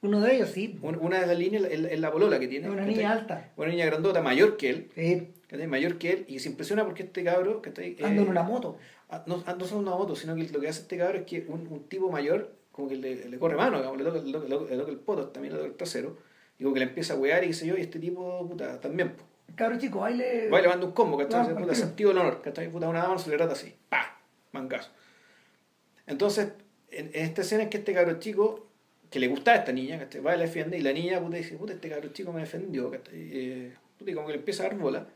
uno de ellos, sí, Un- Una de las líneas es la- bolola que es tiene. una niña alta. Una niña grandota, mayor que él, Sí, ¿cachai? mayor que él, y se impresiona porque este cabro, ¿cachai? anda Eh, en una moto. no, no solo en una moto, sino que lo que hace este cabro es que un, un tipo mayor, como que le, le corre mano, digamos, le toca, le, toca, le toca- el poto, también le toca el trasero, y como que le empieza a wear y qué sé yo, y este tipo, puta, también, po. Cabro chico, baile. Va y le manda un combo, ¿cachai? Ah, Puta, sentido del honor, ¿cachai? Puta, una mano se le trata así, pa, mangazo. Entonces, en, en esta escena es que este cabro chico, que le gustaba a esta niña, ¿cachai? Va y la defiende, y la niña, puta, dice, puta, este cabro chico me defendió, ¿cachai? Eh, puta, y como que le empieza a dar bola.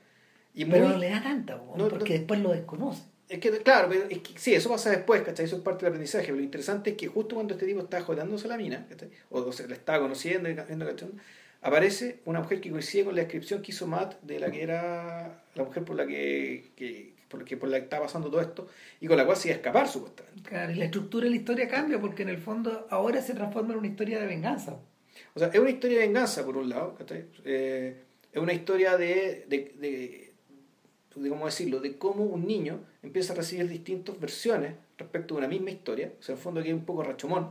Y pero no le da tanta, po, No, porque no. después lo desconoce. Es que, claro, pero es que, sí, eso pasa después, ¿cachai? Eso es parte del aprendizaje. Pero lo interesante es que justo cuando este tipo está jodándose la mina, ¿cachai? O, o se la estaba conociendo, ¿cachai? aparece una mujer que coincide con la descripción que hizo Matt de la que era la mujer por la que, que- por, la que, por la que estaba pasando todo esto y con la cual se iba a escapar, supuestamente. Claro, y la estructura de la historia cambia porque en el fondo ahora se transforma en una historia de venganza. O sea, es una historia de venganza, por un lado, ¿cachai? Eh, es una historia de, de, de, de cómo decirlo, de cómo un niño empieza a recibir distintas versiones respecto de una misma historia. O sea, en el fondo aquí hay un poco rachomón,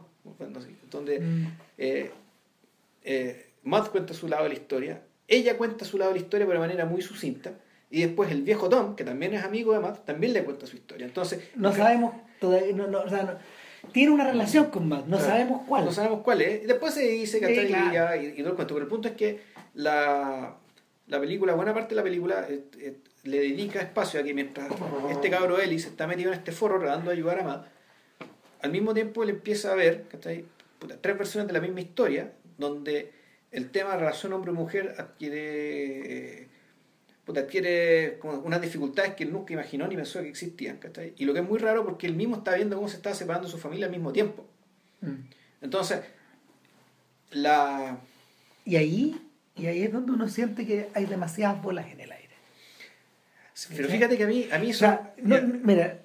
donde Mm. eh, eh, Matt cuenta su lado de la historia ella cuenta su lado de la historia pero de manera muy sucinta. Y después el viejo Tom, que también es amigo de Matt, también le cuenta su historia. Entonces, No sabemos todavía, no, no, o sea, no- tiene una relación con Matt, no Claro. sabemos cuál. No sabemos cuál es. Y después se dice que Sí, está claro. y, y, todo el cuento. Pero el punto es que la, la película, buena parte de la película, eh, le dedica espacio a que mientras este cabro Ellis está metido en este foro tratando de ayudar a Matt, al mismo tiempo él empieza a ver ¿cachai? Puta, tres versiones de la misma historia, donde el tema de relación hombre-mujer adquiere. eh, puta, adquiere como unas dificultades que él nunca imaginó ni pensó que existían. ¿cachai? Y lo que es muy raro porque él mismo está viendo cómo se está separando su familia al mismo tiempo. Mm. Entonces, la. Y ahí, y ahí es donde uno siente que hay demasiadas bolas en el. Pero fíjate que a mí, a mí O eso. sea, no, mira,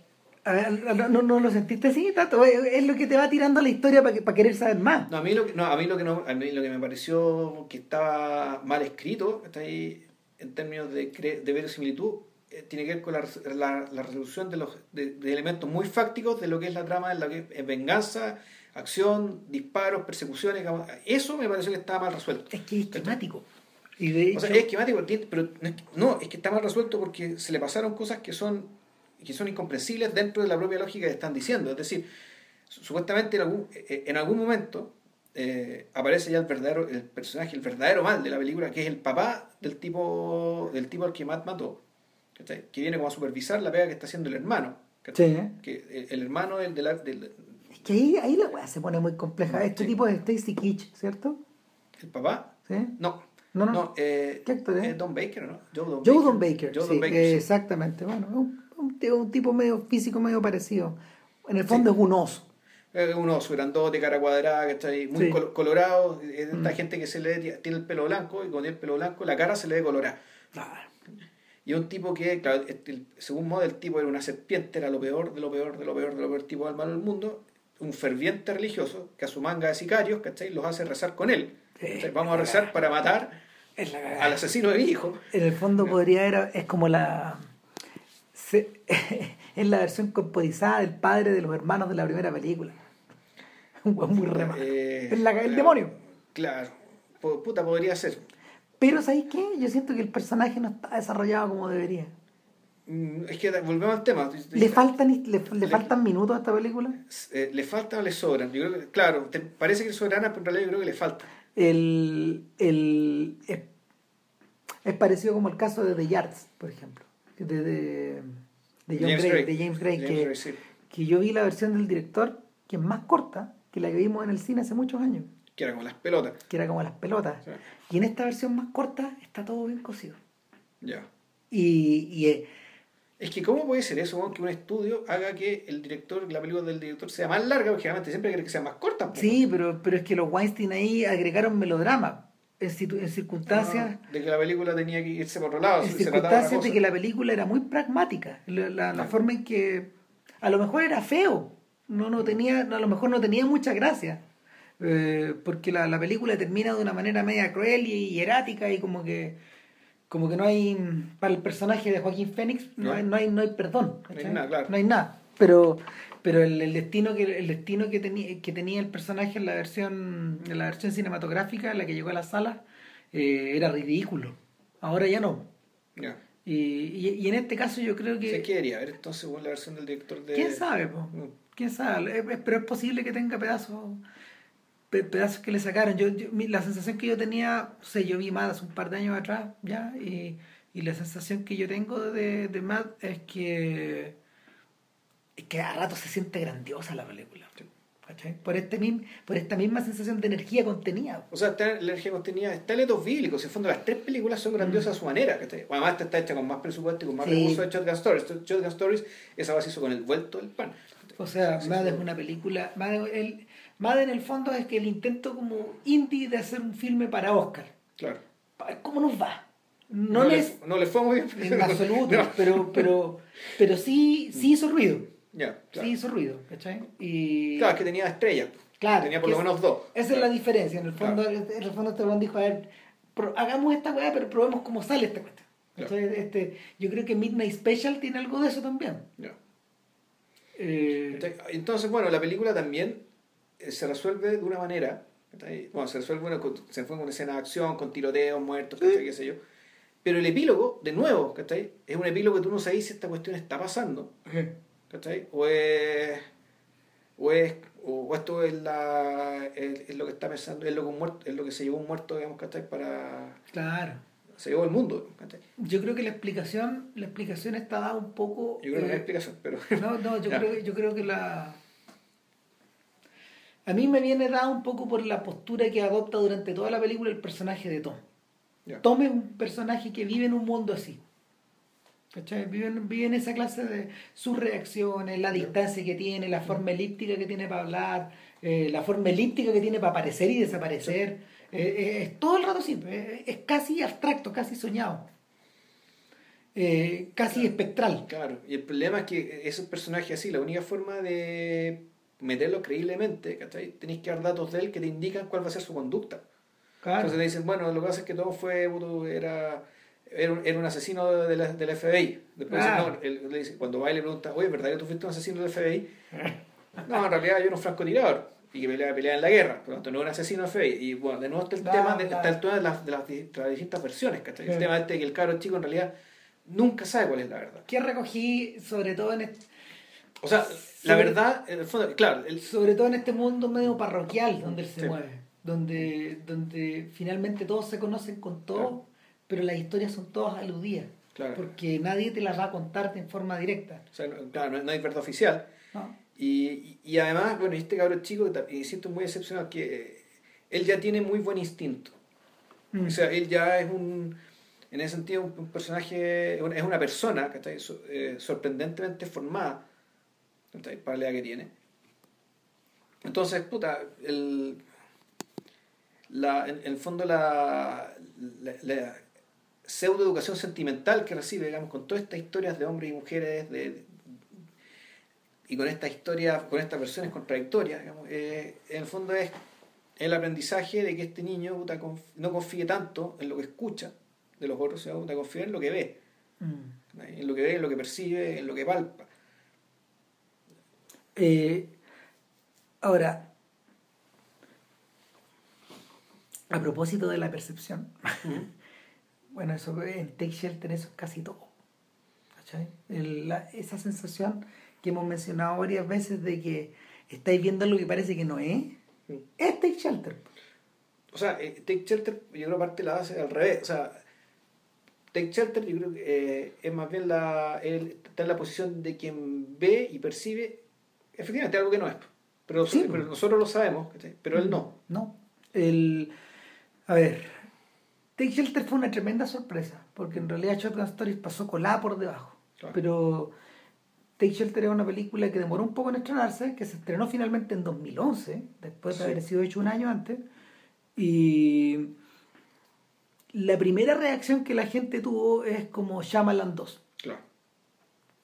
no, no, no lo sentiste así tanto, es lo que te va tirando la historia para, que, para querer saber más. No, a mí lo que, no, a mí lo que no, a mí lo que me pareció que estaba mal escrito, está ahí en términos de, de verosimilitud, eh, tiene que ver con la, la, la resolución de los de, de elementos muy fácticos de lo que es la trama, de lo que es venganza, acción, disparos, persecuciones, eso me pareció que estaba mal resuelto. Es que es esquemático. Y de O sea, es esquemático, pero no es, que, está mal resuelto porque se le pasaron cosas que son, que son incomprensibles dentro de la propia lógica que están diciendo. Es decir, su- supuestamente en algún, eh, en algún momento eh, aparece ya el verdadero, el personaje, el verdadero mal de la película, que es el papá del tipo, del tipo al que Matt mató, ¿cachai? que viene como a supervisar la pega que está haciendo el hermano. Sí, ¿eh? Que el, el hermano del, de la- del- Es que ahí, ahí la weá se pone muy compleja. Este Sí. tipo es Stacy Kitsch, ¿cierto? el papá, ¿Sí? no, No, no. no, eh, ¿Qué actor es? eh, Don Baker, ¿no? Joe Don Joe Don Baker. Joe sí, Don Baker, eh, sí. Exactamente. Bueno, un, un, tipo- un tipo medio físico, medio parecido. En el fondo es un oso. Eh, Un oso grandote, cara cuadrada, que está ahí muy Sí. col- colorado. Es esta Mm. gente que se le tiene el pelo blanco y con el pelo blanco la cara se le ve colorada. Y un tipo que, claro, según modo, el tipo era una serpiente, era lo peor, de lo peor, de lo peor, de lo peor tipo del malo del mundo. Un ferviente religioso que a su manga de sicarios, ¿cachai? Los hace rezar con él. Vamos a rezar para matar la al asesino de mi hijo. En el fondo podría era es como la se- es la versión corporizada del padre de los hermanos de la primera película. Un muy rema. Eh, es la- el claro, demonio. Claro. Puta, podría ser. Pero ¿sabéis qué? Yo siento que el personaje no está desarrollado como debería. Mm, Es que volvemos al tema. ¿Le faltan, le, le Le- faltan minutos a esta película? Eh, ¿Le falta o le sobran? Yo creo que, claro, te parece que le sobran, pero en realidad yo creo que le falta. El, el, es, es parecido como el caso de The Yards, por ejemplo. De, de, de John James Gray, Gray. de James Gray, James que, Gray, sí. que yo vi la versión del director, que es más corta que la que vimos en el cine hace muchos años, Que era con las pelotas. que era como las pelotas. Sí. Y en esta versión más corta está todo bien cosido. Ya. Y, y, eh, Es que, ¿cómo puede ser eso, que un estudio haga que el director, la película del director sea más larga? Porque generalmente siempre quiere que sea más corta. sí, pero, pero es que los Weinstein ahí agregaron melodrama en, situ- en circunstancias... Ah, de que la película tenía que irse por otro lado. en circunstancias de que la película era muy pragmática la, la- la Claro. forma en que a lo mejor era feo no no tenía a lo mejor no tenía mucha gracia Eh, porque la, la película termina de una manera media cruel y, y erática y como que como que no hay para el personaje de Joaquín Fénix no, No. hay, no hay no hay perdón No hay nada, claro. no hay nada pero pero el, el destino que el destino que tenía que tenía el personaje en la versión en la versión cinematográfica la que llegó a la sala eh, era ridículo ahora ya no Ya. y, y, y en este caso yo creo que... ¿Qué quería ver entonces la versión del director de. ¿Quién sabe? po? Mm. ¿Quién sabe? Pero es posible que tenga pedazos pe- pedazos que le sacaron. Yo, yo- mi- la sensación que yo tenía, no sé, yo vi Mad hace un par de años atrás ya, y, y la sensación que yo tengo de, de Mad es que, es que a rato se siente grandiosa la película. Por, este, mismo, por esta misma sensación de energía contenida. O sea, la energía contenida, está bíblicos. En el fondo, las tres películas son grandiosas a su manera. ¿cachai? Bueno, además, esta está hecha con más presupuesto y con más Sí. recursos de Shotgun Stories. Shotgun Stories, esa base hizo con el vuelto del pan. O sea, Sí, Mad es una película. Mad, el, Mad en el fondo es que el intento como indie de hacer un filme para Oscar. Claro. ¿Cómo nos va? No, le, les. no le fue muy bien. En absoluto, No. pero, pero, pero sí, sí hizo ruido. Ya, claro. Sí hizo ruido, ¿cachai? Y. Claro, es que tenía estrellas. Claro, tenía por lo menos dos. Esa es la diferencia. En el fondo, en el fondo este dijo, a ver, hagamos esta weá, pero probemos cómo sale esta cuestión. Claro. ¿Cachai? Este, yo creo que Midnight Special tiene algo de eso también. Ya. Eh, Entonces, bueno, la película también se resuelve de una manera. Bueno, se resuelve con- se fue una escena de acción, con tiroteos, muertos, ¿cachai? qué sé yo. Pero el epílogo, de nuevo, ¿cachai? Es un epílogo que tú no sabes si esta cuestión está pasando, ¿cachai? O es... O, es, o esto es, la, es, es lo que está pensando, es lo que, un muerto, es lo que se llevó un muerto, digamos, ¿cachai? Para... Claro. Se llevó el mundo, ¿cachai? Yo creo que la explicación, la explicación está dada un poco. Yo creo que no hay eh, explicación, pero... No, no, yo creo, yo creo que la. A mí me viene dada un poco por la postura que adopta durante toda la película el personaje de Tom. Tom es un personaje que vive en un mundo así. ¿Cachai? Vive, en- vive en esa clase de sus reacciones, la distancia que tiene, la forma elíptica que tiene para hablar, eh, la forma elíptica que tiene para aparecer y desaparecer. Eh, eh, es todo el rato así, eh, es casi abstracto, casi soñado. Casi espectral. Claro, y el problema es que esos personajes así, la única forma de meterlo creíblemente, ¿cachai? Tenéis que dar datos de él que te indican cuál va a ser su conducta. Claro. Entonces te dicen, bueno, lo que pasa es que todo fue, era, era, un, era un asesino de la, del FBI. Después dicen, no, él, le dice, cuando va y le pregunta, oye, ¿verdad que tú fuiste un asesino del FBI? no, en realidad yo era un francotirador y que pelea, pelea en la guerra, por lo tanto no era un asesino del FBI. Y bueno, de nuevo está el Claro, tema de, está el tema de las, de las, di- de las distintas versiones, ¿cachai? El tema este de que el cabro chico en realidad nunca sabe cuál es la verdad. que recogí sobre todo en este, O sea, la Sobre- verdad, en el fondo, claro, el, sobre todo en este mundo medio parroquial donde él se Sí. mueve donde donde finalmente todos se conocen con todo Claro. pero las historias son todas aludidas Claro. porque nadie te las va a contar en forma directa o sea, no- claro, no, no hay verdad oficial. ¿no? Y, y también, bueno, este cabro chico, que y siento muy excepcional, que eh, él ya tiene muy buen instinto. Mm. O sea, él ya es un, en ese sentido, un, personaje, es una- persona, ¿cachai? So- eh, sorprendentemente formada, Para la edad que tiene. Entonces, puta, el, la, en, el fondo la, la, la pseudo educación sentimental que recibe, digamos, con todas estas historias de hombres y mujeres, de, de- y con estas historias, con estas versiones contradictorias, digamos, eh, en el fondo es el aprendizaje de que este niño puta, conf- no confíe tanto en lo que escucha de los otros, sino puta, confía en lo que ve, Mm. en lo que ve, en lo que percibe, en lo que palpa. Eh, ahora a propósito de la percepción Bueno, eso en Take Shelter eso es casi todo. El- la- esa sensación que hemos mencionado varias veces de que estáis viendo algo que parece que no es, es Take Shelter. O sea, eh, Take Shelter, yo creo que parte la base al revés. O sea, Take Shelter, yo creo que eh, es más bien la. está en la posición de quien ve y percibe efectivamente algo que no es. Pero, Sí. pero nosotros lo sabemos, pero él no. No. El, a ver, Take Shelter fue una tremenda sorpresa, porque en realidad Shotgun Stories pasó colada por debajo. Claro. Pero Take Shelter es una película que demoró un poco en estrenarse, que se estrenó finalmente en 2011, después de Sí. haber sido hecho un año antes. Y la primera reacción que la gente tuvo es como Shyamalan 2 Claro.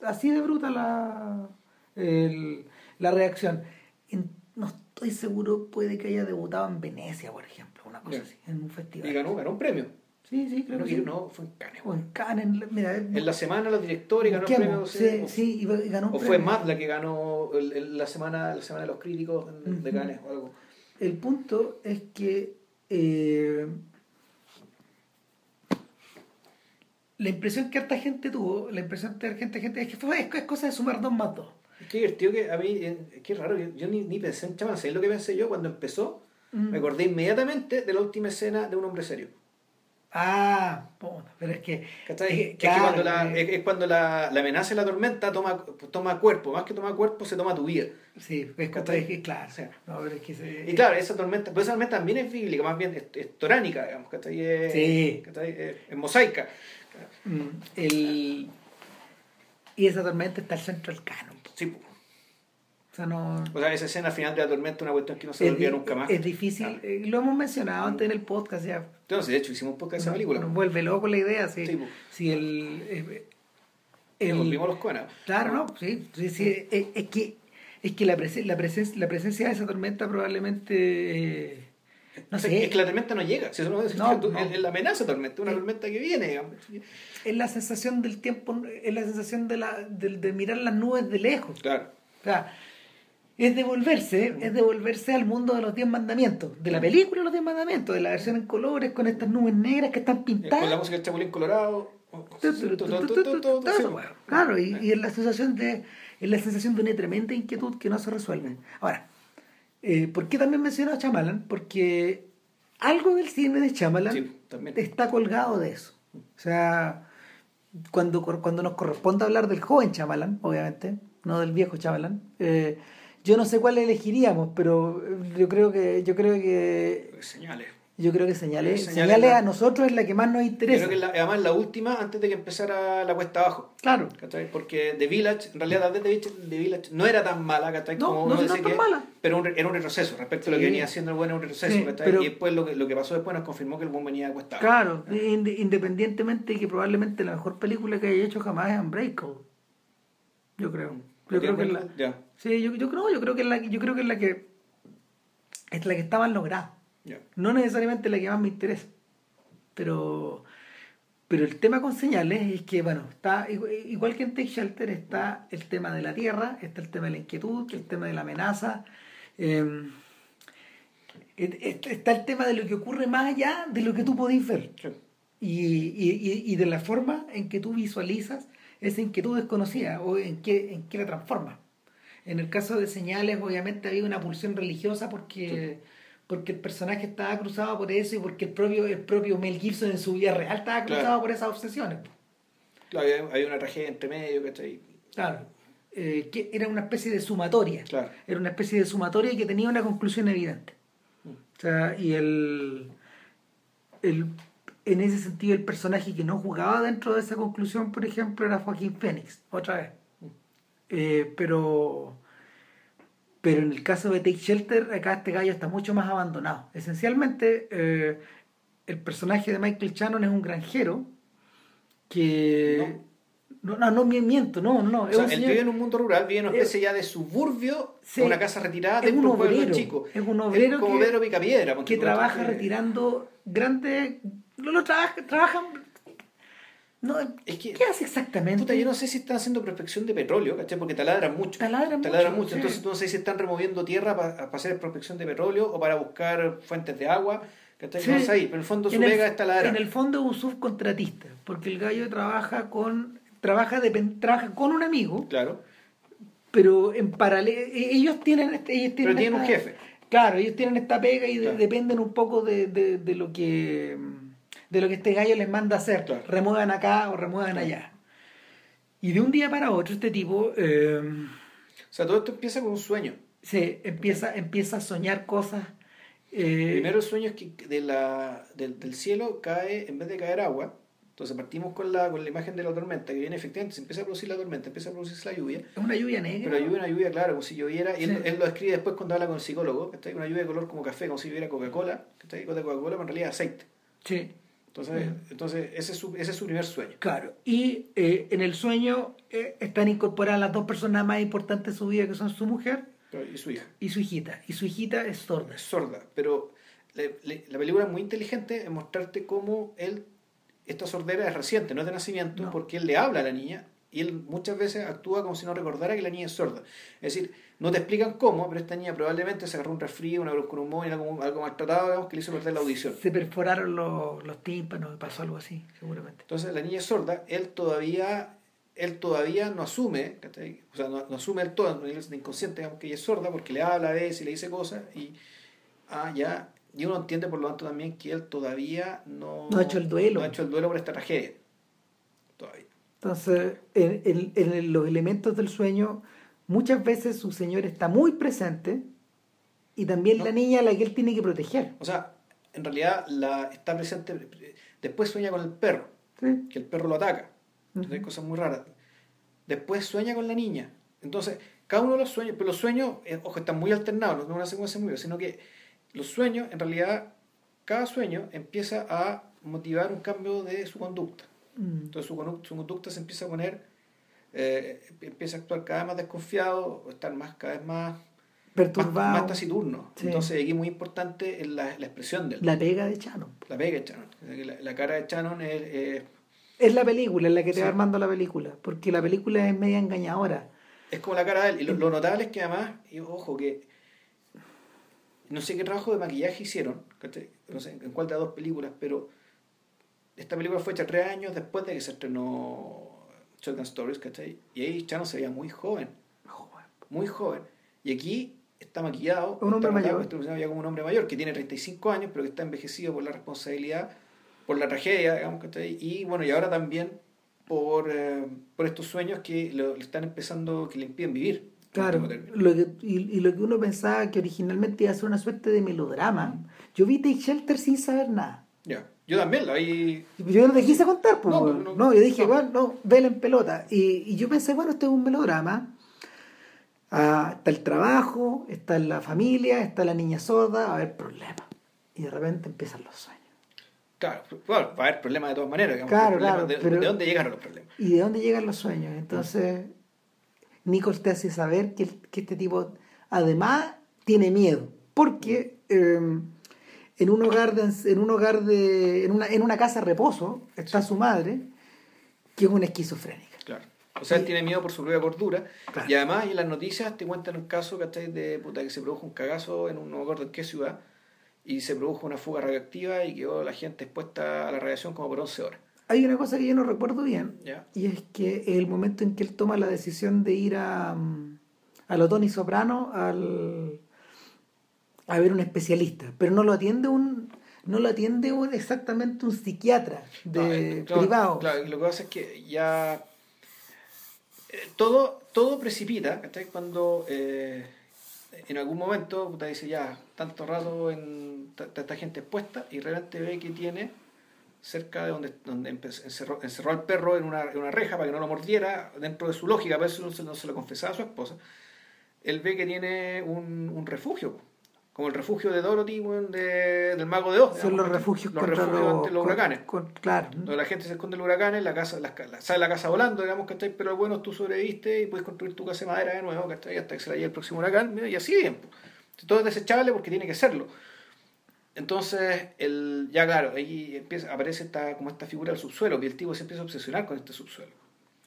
así de bruta la, el- la reacción. En- no estoy seguro, puede que haya debutado en Venecia, por ejemplo, una cosa así, en un festival. Y ganó, ganó un premio. Sí, sí, creo No, que sí. no, fue en Cannes. O en Cannes, en la- mira, En la semana los directores ganó un premio. sí, sí, o- sí, y ganó un O fue más la que ganó el- el- la semana la semana de los críticos de Ujú. Cannes o algo. El punto es que eh, la impresión que harta gente tuvo, la impresión que harta gente, es que fue, es, es cosa de sumar dos más dos. Qué divertido que a mí, eh, qué raro, yo, yo ni, ni pensé en Chaman, ¿sabes lo que pensé yo cuando empezó? Mm. Me acordé inmediatamente de la última escena de un hombre serio. Ah, puta, pero es que... Es Que es, claro, que cuando la, eh, es, es cuando la, la amenaza y la tormenta toma, toma cuerpo, más que toma cuerpo, se toma tu vida. Sí, es, que claro. Sí. No, pero es que se- Y claro, esa tormenta, pues esa tormenta también es bíblica, más bien es, toránica, digamos, ¿cachai? Es, Sí. ¿cachai? Es, es mosaica. Mm, el, y esa tormenta está al centro del canon. Sí. O sea, no. o sea, esa escena final de la tormenta es una cuestión que no se olvida nunca más. es difícil, Ah. eh, lo hemos mencionado antes en el podcast ya. Entonces, de hecho, hicimos un podcast de esa película. Nos vuelve loco la idea, sí. Si el. eh, el- volvimos los conas. Claro, no, sí, sí, sí, es, es que es que la, presen- la, presen- la presencia de esa tormenta probablemente eh, no sé, Es que la tormenta no llega. Si eso no, es, No, tú- no. es- es la amenaza tormenta, una Eh. tormenta que viene. digamos. es la sensación del tiempo, es la sensación de la de, de mirar las nubes de lejos. Claro. O sea, es devolverse, es devolverse al mundo de los diez mandamientos, de la película de los diez mandamientos, de la versión en colores, con estas nubes negras que están pintadas. Con la música del Chapulín Colorado. Claro, y, y es la sensación de es la sensación de una tremenda inquietud que no se resuelve. Ahora, eh, ¿por qué también menciono a Chamalan? Porque algo del cine de Chamalan está colgado de eso. O sea, cuando, cuando nos corresponde hablar del joven Chamalan, obviamente, no del viejo Chamalan, eh, yo no sé cuál elegiríamos, pero yo creo que yo creo que señales. Yo creo que señales, señales, a nosotros es la que más nos interesa. Creo que la, además la última antes de que empezara la cuesta abajo. Claro. Porque The Village, en realidad The Village no era tan mala, ¿cachai? No, como no uno tan mala. Pero era un retroceso respecto a lo que venía haciendo el bueno, un retroceso. y después lo que, lo que pasó después nos confirmó que el buen venía de cuesta abajo. Claro, independientemente de que probablemente la mejor película que haya hecho jamás es Unbreakable. Yo creo. Yo creo que es la, Sí, yo, yo, creo, yo creo que es la, yo creo que es la que es la que está más lograda. No necesariamente la que más me interesa. Pero, pero el tema con señales es que, bueno, está igual que en Take Shelter está el tema de la tierra, está el tema de la inquietud, el tema de la amenaza. Em, está el tema de lo que ocurre más allá de lo que tú podés ver. Y, y, y, de la forma en que tú visualizas esa inquietud desconocida o en qué, en qué la transforma. En el caso de señales, obviamente había una pulsión religiosa porque porque el personaje estaba cruzado por eso y porque el propio, el propio Mel Gibson en su vida real estaba cruzado por esas obsesiones. Claro, hay una tragedia entre medio, ¿cachai? Claro. Eh, que era una especie de sumatoria. Claro. Era una especie de sumatoria que tenía una conclusión evidente. Mm. O sea, y el, el, en ese sentido el personaje que no jugaba dentro de esa conclusión, por ejemplo, era Joaquín Phoenix, otra vez. Mm. Eh, pero pero en el caso de Take Shelter, acá este gallo está mucho más abandonado. Esencialmente, eh, el personaje de Michael Shannon es un granjero que... No, no, no, miento, no, no. O sea, él vive en un mundo rural, vive en una especie ya de suburbio, una casa retirada de un, obrero chico. Es un obrero como que, Pedro Picapiedra. Que trabaja retirando grandes... No lo trabaja, trabajan no, es que, ¿Qué hace exactamente? Puta, yo no sé si están haciendo prospección de petróleo, ¿cachai? Porque taladran mucho. Taladran, mucho. Entonces no sé si están removiendo tierra para hacer prospección de petróleo o para buscar fuentes de agua. ¿cachai? No sé ahí, pero en el fondo su pega es taladrar. En el fondo es un subcontratista, porque el gallo trabaja con trabaja, de, trabaja con un amigo. Claro. Pero en paralelo, e-, ellos tienen, ellos tienen, pero tienen un jefe. Claro, ellos tienen esta pega y dependen un poco de, de, de lo que de lo que este gallo les manda hacer. Remuevan acá o remuevan allá. Y de un día para otro este tipo... Eh, o sea, todo esto empieza con un sueño. Sí, empieza, empieza a soñar cosas. Eh, Primero el sueño es que de la, del, cielo cae, en vez de caer agua, entonces partimos con la, con la imagen de la tormenta, que viene efectivamente, se empieza a producir la tormenta, empieza a producirse la lluvia. Es una lluvia negra. Pero lluvia, una lluvia, claro, como si lloviera, y él, lo describe después cuando habla con el psicólogo, que está una lluvia de color como café, como si lloviera Coca-Cola, que está de Coca-Cola, pero en realidad aceite. Sí. Entonces, entonces ese, es su, ese es su primer sueño. Claro, y eh, en el sueño eh, están incorporadas las dos personas más importantes de su vida, que son su mujer y su hija. Y su hijita. Y su hijita es sorda. Es sorda, pero la película es muy inteligente en mostrarte cómo él, esta sordera es reciente, no es de nacimiento, porque él le habla a la niña y él muchas veces actúa como si no recordara que la niña es sorda. Es decir, no te explican cómo, pero esta niña probablemente se agarró un resfrío, una bronconeumonía, algo, algo maltratado, digamos, que le hizo perder la audición. Se perforaron los, los tímpanos, pasó algo así, seguramente. Entonces la niña es sorda, él todavía, él todavía no asume, o sea, no, asume el todo, no es inconsciente, digamos, que ella es sorda, porque le habla a veces y le dice cosas, y ah, ya, y uno entiende por lo tanto también que él todavía no, no ha hecho el duelo. No ha hecho el duelo por esta tragedia. Entonces, en, en los elementos del sueño muchas veces su señor está muy presente y también la niña a la que él tiene que proteger. O sea, en realidad la, está presente, después sueña con el perro, que el perro lo ataca. Entonces, hay cosas muy raras. Después sueña con la niña. Entonces, cada uno de los sueños, pero los sueños, eh, ojo, están muy alternados, no es una secuencia muy sino que los sueños, en realidad, cada sueño empieza a motivar un cambio de su conducta. Mm. Entonces su, su conducta se empieza a poner eh, empieza a actuar cada vez más desconfiado, o estar más, cada vez más perturbado, más, taciturno. Entonces aquí es muy importante la, la expresión de La pega de Shannon. La pega de Shannon. La, cara de Shannon es... es la película, es la que te va armando la película, porque la película es media engañadora. Es como la cara de él. Y lo, lo notable es que además, y ojo, que no sé qué trabajo de maquillaje hicieron, no sé en cuál de las dos películas, pero esta película fue hecha tres años después de que se estrenó Shotgun Stories, ¿cachai? Y ahí Chano se veía muy joven, muy joven. Y aquí está maquillado, Un hombre mayor. está ya como un hombre mayor que tiene 35 años, pero que está envejecido por la responsabilidad, por la tragedia, digamos, ¿cachai? Y bueno, y ahora también por, eh, por estos sueños que le están empezando, que le impiden vivir. Claro, lo que, y, y lo que uno pensaba que originalmente iba a ser una suerte de melodrama, yo vi Take Shelter sin saber nada. Ya. Yo también la vi. Yo no te quise contar, pues. No, no, no, yo dije, no. bueno, no, vela en pelota. Y, y yo pensé, bueno, esto es un melodrama. Ah, está el trabajo, está la familia, está la niña sorda, va a haber problemas. Y de repente empiezan los sueños. Claro, bueno, va a haber problemas de todas maneras. digamos, Claro, claro, de, pero- ¿De dónde llegaron los problemas? ¿Y de dónde llegan los sueños? Entonces, Nichols te hace saber que, que este tipo, además, tiene miedo. Porque eh, en un hogar de, en un hogar de, en una, en una casa reposo está su madre, que es una esquizofrénica. Claro. O sea, él tiene miedo por su propia cordura. Claro. Y además, en las noticias te cuentan un caso, ¿cachai? De puta, que se produjo un cagazo en un acuerdo en qué ciudad. Y se produjo una fuga radioactiva y quedó la gente expuesta a la radiación como por 11 horas. Hay una cosa que yo no recuerdo bien, ¿Ya? y es que el momento en que él toma la decisión de ir a, mm, a lo Tony Soprano al, a ver un especialista, pero no lo atiende un no lo atiende un, exactamente un psiquiatra de No, eh, claro, privado. Claro, lo que pasa es que ya. eh, todo, todo precipita, ¿cachai? Cuando eh, en algún momento puta, dice ya, tanto rato en ta- tanta gente expuesta y realmente ve que tiene cerca de donde, donde encerró, encerró al perro en una, en una reja para que no lo mordiera, dentro de su lógica, pero eso no se, no se lo confesaba a su esposa. Él ve que tiene un, un refugio, como el refugio de Dorothy, de, del mago de Oz. Son los refugios los contra refugios los, ante los con- huracanes. con- claro. Donde la gente se esconde en los huracanes, la casa, la- sale la casa volando, digamos, ¿cachai? Pero bueno, tú sobreviviste y puedes construir tu casa de madera de nuevo, ¿cachai? Hasta que se la lleve el próximo huracán, y así bien. Todo es desechable porque tiene que serlo. Entonces, el, ya claro, ahí empieza, aparece esta, como esta figura del subsuelo, y el tipo se empieza a obsesionar con este subsuelo.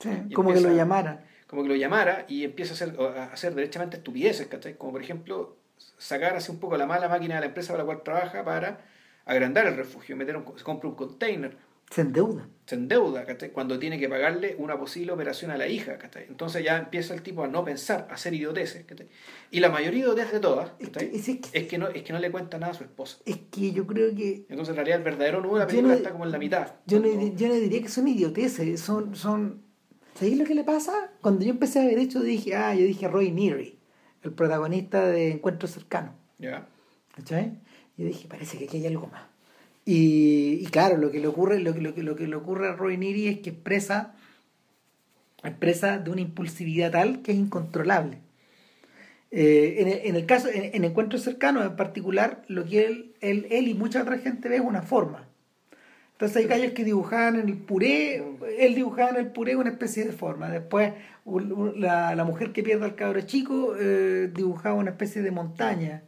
Sí, y como que lo llamaran. Como que lo llamara y empieza a hacer, a hacer derechamente estupideces, ¿cachai? Como por ejemplo, sacar así un poco la mala máquina de la empresa para la cual trabaja para agrandar el refugio, meter un, compra un container, Se endeuda. se endeuda, ¿cachai? Cuando tiene que pagarle una posible operación a la hija, ¿cachai? Entonces ya empieza el tipo a no pensar, a hacer idioteces, ¿cachai? Y la mayoría de idioteces de todas, Es que, es, que, Es que, no, es que no le cuenta nada a su esposa. es que yo creo que Entonces en realidad el verdadero nudo de la película no- está como en la mitad. Yo no, yo no diría que son idioteces, son, son... ¿Sabéis lo que le pasa? Cuando yo empecé a ver esto dije, ah, yo dije Roy Neary, el protagonista de Encuentro Cercano, Ya. ¿cachai? Yo dije, parece que aquí hay algo más. Y, y claro, lo que le ocurre, lo que, lo que, lo que le ocurre a Roy Neary es que expresa, expresa de una impulsividad tal que es incontrolable. Eh, en, el, en el caso, en, en Encuentro Cercano en particular, lo que él, él, él y mucha otra gente ve es una forma. Entonces hay gallos que dibujaban en el puré, él dibujaba en el puré una especie de forma. Después la, la mujer que pierde al cabro chico eh, dibujaba una especie de montaña.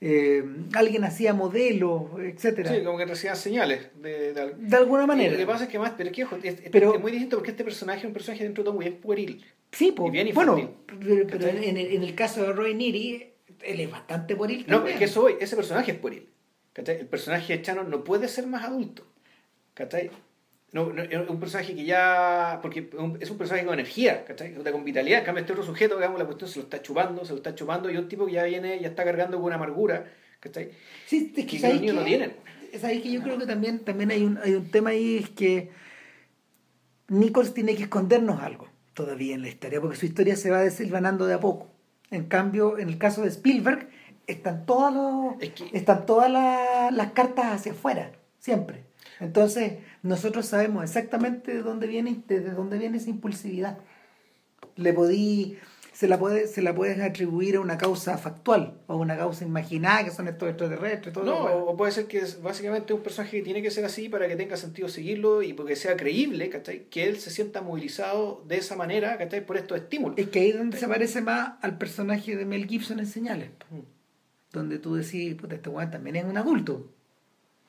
Eh, alguien hacía modelos, etcétera. Sí, como que recibían señales de, de, De alguna manera. Lo que pasa es que más, pero es que es, Pero- es muy distinto porque este personaje es un personaje dentro de todo muy bien pueril. Sí. Y bien bueno, pero, en, el, en el caso de Roy Neary, él es bastante pueril No, también. es que eso voy, ese personaje es pueril. ¿cachai? El personaje de Chano no puede ser más adulto. ¿Cachai? No, no, es un personaje que ya. Porque es un personaje con energía, ¿cachai? Con vitalidad. En cambio, este otro sujeto, digamos, la cuestión se lo está chupando, se lo está chupando, y un tipo que ya viene, ya está cargando con una amargura, ¿cachai? Sí, es que, que los ¿sabes niños no qué? tienen. ¿Sabes que Yo creo que también, también hay, un, hay un tema ahí, es que Nichols tiene que escondernos algo todavía en la historia, porque su historia se va desilvanando de a poco. En cambio, en el caso de Spielberg, están todas, los, Es que- están todas las, las cartas hacia afuera, siempre. Entonces, nosotros sabemos exactamente de dónde viene, de dónde viene esa impulsividad. Le podí, se la puede, se la puedes atribuir a una causa factual, o a una causa imaginada, que son estos extraterrestres, todo No, o puede ser que es básicamente un personaje que tiene que ser así para que tenga sentido seguirlo y porque sea creíble, ¿cachai? Que él se sienta movilizado de esa manera, ¿cachai? Por estos estímulos. Es que ahí es donde se parece más al personaje de Mel Gibson en Señales, Mm. donde tú decís, puta, este weón también es un adulto.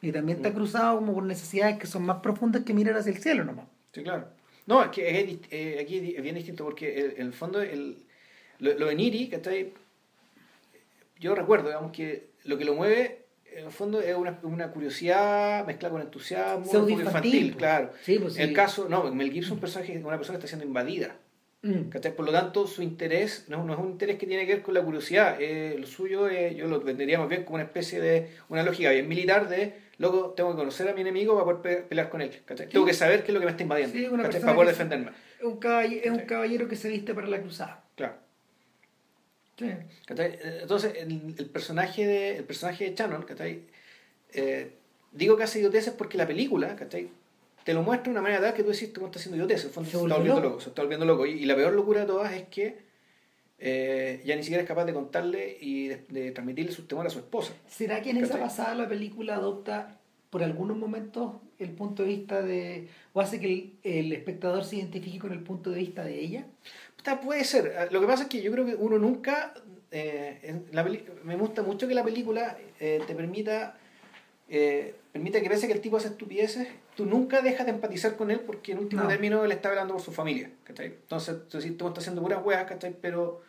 Y también está Mm. cruzado como por necesidades que son más profundas que mirar hacia el cielo nomás. Sí, claro. No, es que es eh, aquí es bien distinto porque el- en el fondo el, Lo, lo de Niri, ¿cachai? Yo recuerdo, digamos, que lo que lo mueve, en el fondo, es una, una curiosidad mezclada con entusiasmo, un poco infantil, infantil, pues. claro. Sí, pues el caso, no, Mel Gibson es un una persona que está siendo invadida. Mm. ¿cachai? Por lo tanto, su interés no, no es un interés que tiene que ver con la curiosidad. eh, lo suyo, es, yo lo vendería más bien como una especie de, una lógica bien militar de, loco, tengo que conocer a mi enemigo para poder pe- pelear con él. ¿cachai? Tengo que saber qué es lo que me está invadiendo para poder defenderme. Es un caballero, es un Sí. caballero que se viste para la cruzada. Claro. Sí. Entonces, el, el personaje de, el personaje de Shannon, ¿cachai? Eh, digo que hace idioteces porque la película, ¿cachai? Te lo muestra de una manera tal que tú decís, tú estás haciendo idioteces, en el fondo Se se, está volviendo loco. loco. se está volviendo loco. Y, y la peor locura de todas es que eh, ya ni siquiera es capaz de contarle y de, de transmitirle sus temores a su esposa. ¿Será que en esa ¿Cachai? pasada la película adopta por algunos momentos el punto de vista de... o hace que el, el espectador se identifique con el punto de vista de ella? Puta, puede ser. Ah, Lo que pasa es que yo creo que uno nunca. eh, en la peli- me gusta mucho que la película eh, te permita. Eh, permita que pese a que el tipo hace estupideces, tú nunca dejas de empatizar con él porque en último No. término él está hablando por su familia. ¿cachai? Entonces, tú decís, tú estás haciendo puras weas, ¿cachai? Pero.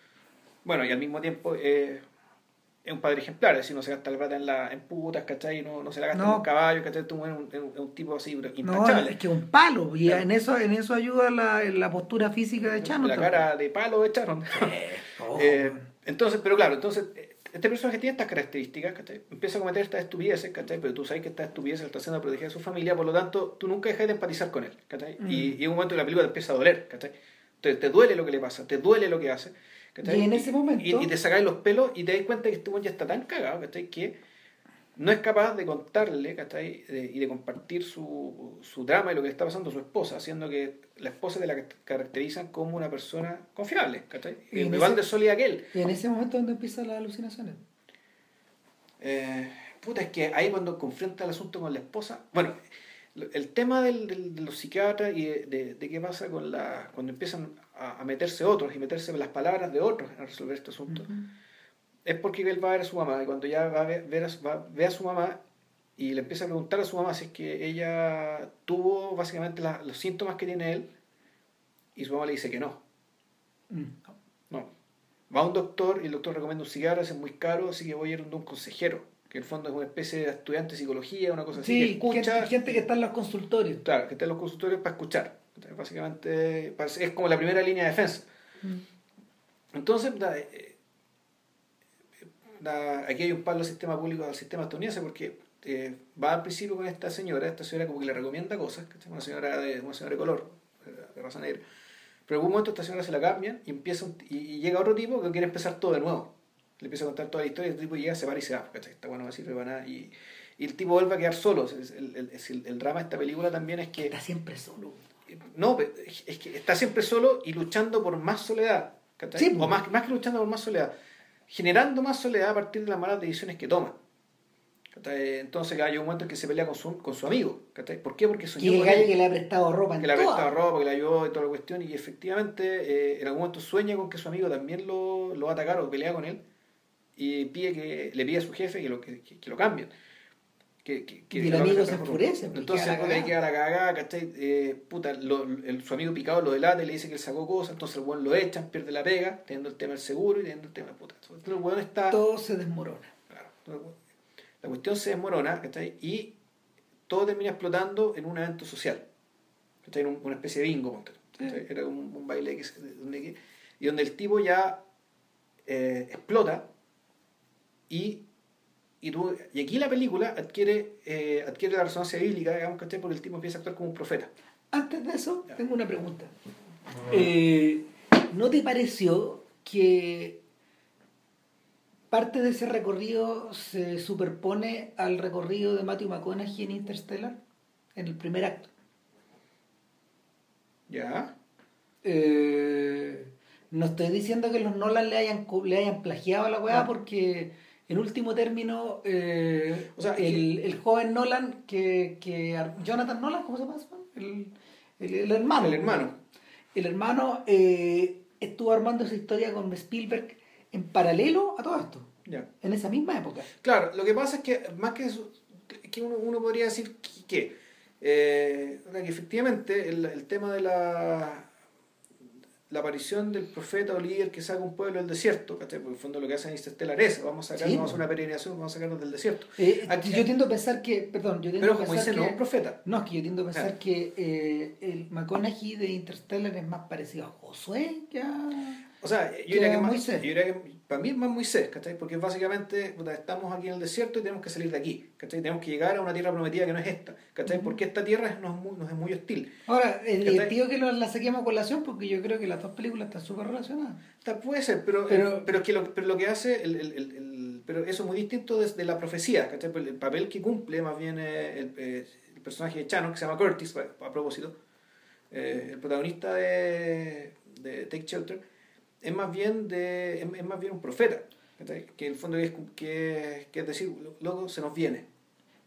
Bueno, y al mismo tiempo. eh, es un padre ejemplar, es decir, no se gasta la plata en, la, en putas, ¿cachai? No, no se la gasta No. en un caballo, ¿cachai? Tú eres un, un- un tipo así, No, intachable. es que un palo. Y Claro. en eso en eso ayuda la, la postura física de Chano. la cara de palo de Charon. Oh, Eh, entonces, pero claro, entonces, eh, este personaje tiene estas características, ¿cachai? Empieza a cometer estas estupideces, ¿cachai? Pero tú sabes que estas estupideces está haciendo proteger a su familia, por lo tanto, tú nunca dejas de empatizar con él, ¿cachai? Mm. Y, y hay un momento la película te empieza a doler, ¿cachai? Te, te duele lo que le pasa, te duele lo que hace, ¿cachai? Y en ese momento- Y, y te sacáis los pelos y te das cuenta que este hombre ya está tan cagado, ¿cachai? Que no es capaz de contarle, ¿cachai? De- y de compartir su, su drama y lo que le está pasando a su esposa, haciendo que la esposa te la caracterizan como una persona confiable, ¿cachai? Y Igual ese- de sólida que él. Y en ese momento donde empiezan las alucinaciones. Eh, puta, es que ahí cuando confronta el asunto con la esposa, bueno, el tema del, del- de los psiquiatras y de, de- de qué pasa con la cuando empiezan a, a meterse otros y meterse las palabras de otros a resolver este asunto, es porque él va a ver a su mamá y cuando ya va a ver, ver a, va- ve a su mamá y le empieza a preguntar a su mamá si es que ella tuvo básicamente la- los síntomas que tiene él y su mamá le dice que no. Mm. No. Va a un doctor y el doctor recomienda un cigarro, ese es muy caro, así que voy a ir donde un consejero, que en el fondo es una especie de estudiante de psicología, una cosa así, Sí, escucha, gente, gente que está en los consultorios. claro, que está en los consultorios para escuchar. Entonces, básicamente es como la primera línea de defensa. Entonces, da, eh, da- aquí hay un palo al sistema público, al sistema estadounidense, porque eh, va al principio con esta señora, esta señora como que le recomienda cosas, que es una señora de, una señora de color, eh, de raza negra. Pero en algún momento esta señora se la cambian y empieza un- y, y llega otro tipo que quiere empezar todo de nuevo. Le empieza a contar toda la historia y el tipo llega, se para y se va. Está bueno, no sirve para nada. Y, y el tipo vuelve a quedar solo. El, el- el- el drama de esta película también es que Está siempre solo. No, es que está siempre solo y luchando por más soledad. Sí, o más, más que luchando por más soledad, generando más soledad a partir de las malas decisiones que toma. Entonces hay un momento en que se pelea con su, con su amigo. ¿Por qué? Porque Que soñó el con gallo que le ha prestado ropa en que le ha prestado ropa, que le ayudó y toda la cuestión. Y efectivamente eh, en algún momento sueña con que su amigo también lo, lo va a atacar o pelea con él. Y pide que, le pide a su jefe que lo, que, que- que lo cambien. Que, que- que Y el amigo se enfurece, porque Entonces puta, ahí queda la cagada, ¿cachai? Eh, puta, lo- el- su amigo picado lo delata y le dice que él sacó cosas, entonces el weón lo echan, pierde la pega, teniendo el tema del seguro y teniendo el tema puta. Entonces el weón está. Todo se desmorona. Claro, la cuestión se desmorona, ¿cachai? Y todo termina explotando en un evento social. ¿cachai? En un- una especie de bingo. Era un, un baile que, donde, que- y donde el tipo ya eh, explota y, y, tú- y aquí la película adquiere, eh, adquiere la resonancia bíblica, digamos, ¿cachai? Porque el tipo empieza a actuar como un profeta. Antes de eso, Ya. tengo una pregunta. Eh, ¿No te pareció que parte de ese recorrido se superpone al recorrido de Matthew McConaughey en Interstellar? En el primer acto. ¿Ya? Eh, no estoy diciendo que los Nolan le hayan, le hayan plagiado a la weá No. porque en último término eh, O sea, el, el joven Nolan que, que Jonathan Nolan, ¿cómo se llama? El, el, el hermano. El hermano. El hermano eh, estuvo armando esa historia con Spielberg en paralelo a todo esto, en esa misma época. Claro, lo que pasa es que más que eso, que uno, uno podría decir que, que, eh, que efectivamente el, el tema de la la aparición del profeta o líder que saca un pueblo del desierto, ¿cachai? Porque en el fondo lo que hacen es es vamos a sacar, Sí, una peregrinación, vamos a sacarnos del desierto. Eh, Aquí- yo tiendo a pensar que, perdón, yo tiendo Pero a como pensar dice, que, no un profeta. No, es que yo tiendo a pensar Claro. que eh, el McConaughey de Interstellar es más parecido a Josué que a... O sea, yo Que diría que, más, yo diría que para mí es más Moisés, ¿cachai? Porque básicamente estamos aquí en el desierto y tenemos que salir de aquí, ¿cachai? Tenemos que llegar a una tierra prometida que no es esta, ¿cachai? Porque esta tierra nos, es muy- nos es muy hostil. Ahora, es divertido que lo, la saquemos a colación porque yo creo que las dos películas están súper relacionadas. Está- puede ser, pero, Pero- pero, es que lo, pero lo que hace, el, el- el- el- pero eso es muy distinto desde la profecía, ¿cachai? El, el papel que cumple más bien eh, el, eh, el personaje de Chano, que se llama Curtis, a, a propósito, eh, el protagonista de, de Take Shelter, es más bien, de, es, es más bien un profeta, ¿cachai? Que el fondo es, que, que es decir, loco, se nos viene.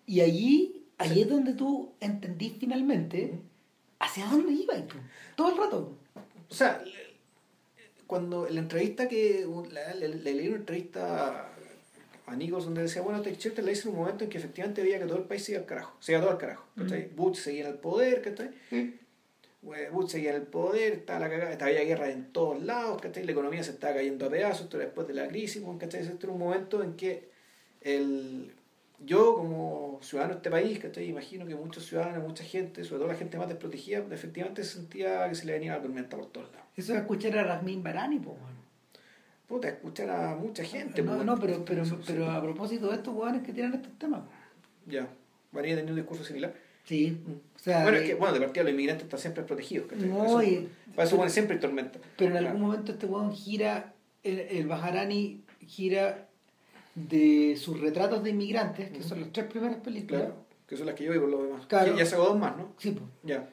Y allí, allí Sí. es donde tú entendís finalmente hacia dónde ibas tú, todo el rato. O sea, le- cuando la entrevista que le, le leí una entrevista a Nichols donde decía, bueno, Take Shelter la hice en un momento en que efectivamente veía que todo el país se iba al carajo, se iba todo al carajo, ¿cachai? Bush seguía en el poder, ¿cachai? Bueno, Bush seguía en el poder, estaba la cagada, había guerra en todos lados, ¿cachai? La economía se estaba cayendo a pedazos, esto era después de la crisis, ¿cachai? Este era un momento en que el, yo como ciudadano de este país, ¿cachai? Imagino que muchos ciudadanos, mucha gente, sobre todo la gente más desprotegida, efectivamente se sentía que se le venía la tormenta por todos lados. Eso es escuchar a Rasmin Barani, pues, bueno. Puta, escuchar a mucha gente. No, pues, no, pero, pero, pero a propósito de estos hueones que tienen estos temas. Ya, María tenía un discurso similar. Sí, o sea, bueno, es eh, que, bueno, de partida los inmigrantes están siempre protegidos. ¿cachai? No, Para eso, y- para eso bueno, siempre tormenta. pero en algún momento este hueón gira, el, el Bajarani gira de sus retratos de inmigrantes, que son las tres primeras películas. Claro, que son las que yo vi por lo demás. Claro. Ya, sacó dos más, ¿no? Sí, pues. Ya,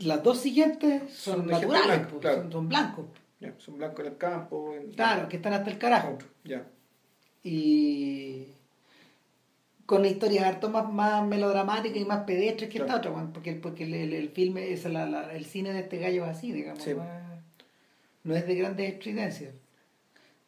Las dos siguientes son, Son naturales, blanca, pues, claro. son, son blancos. ya, son blancos en el campo. En, Claro, que están hasta el carajo. Ya, Y con historias harto más, más melodramáticas y más pedestres que Claro. esta otra, porque, porque el, el, el filme, es la, la- el cine de este gallo es así, digamos. Sí. No, es, no es de grandes estridencias.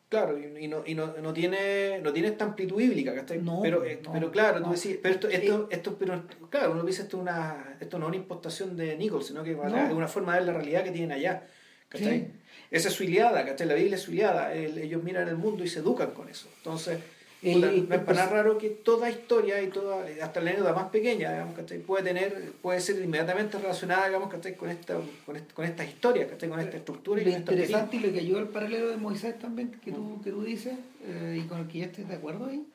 claro, y, y no, y no, no tiene no tiene esta amplitud bíblica, ¿cachai? No, pero, eh, no, pero claro, tú decís, pero esto, esto, esto, pero claro, uno dice esto, es una, esto no es una impostación de Nichols, sino que es una forma de ver la realidad que tienen allá, ¿cachai? Sí. Esa es su iliada, ¿cachai? La Biblia es su iliada, el- ellos miran el mundo y se educan con eso. Entonces, El- el- no es para nada raro que toda historia y toda, hasta la anécdota más pequeña, digamos, ¿cachai? Puede tener, puede ser inmediatamente relacionada, digamos, ¿cachai? Con esta, con, con estas historias, ¿cachai? Con esta estructura y Lo con esta interesante y lo que ayuda al paralelo de Moisés también, que tú, que tú dices, eh, y con el que yo estoy de acuerdo ahí,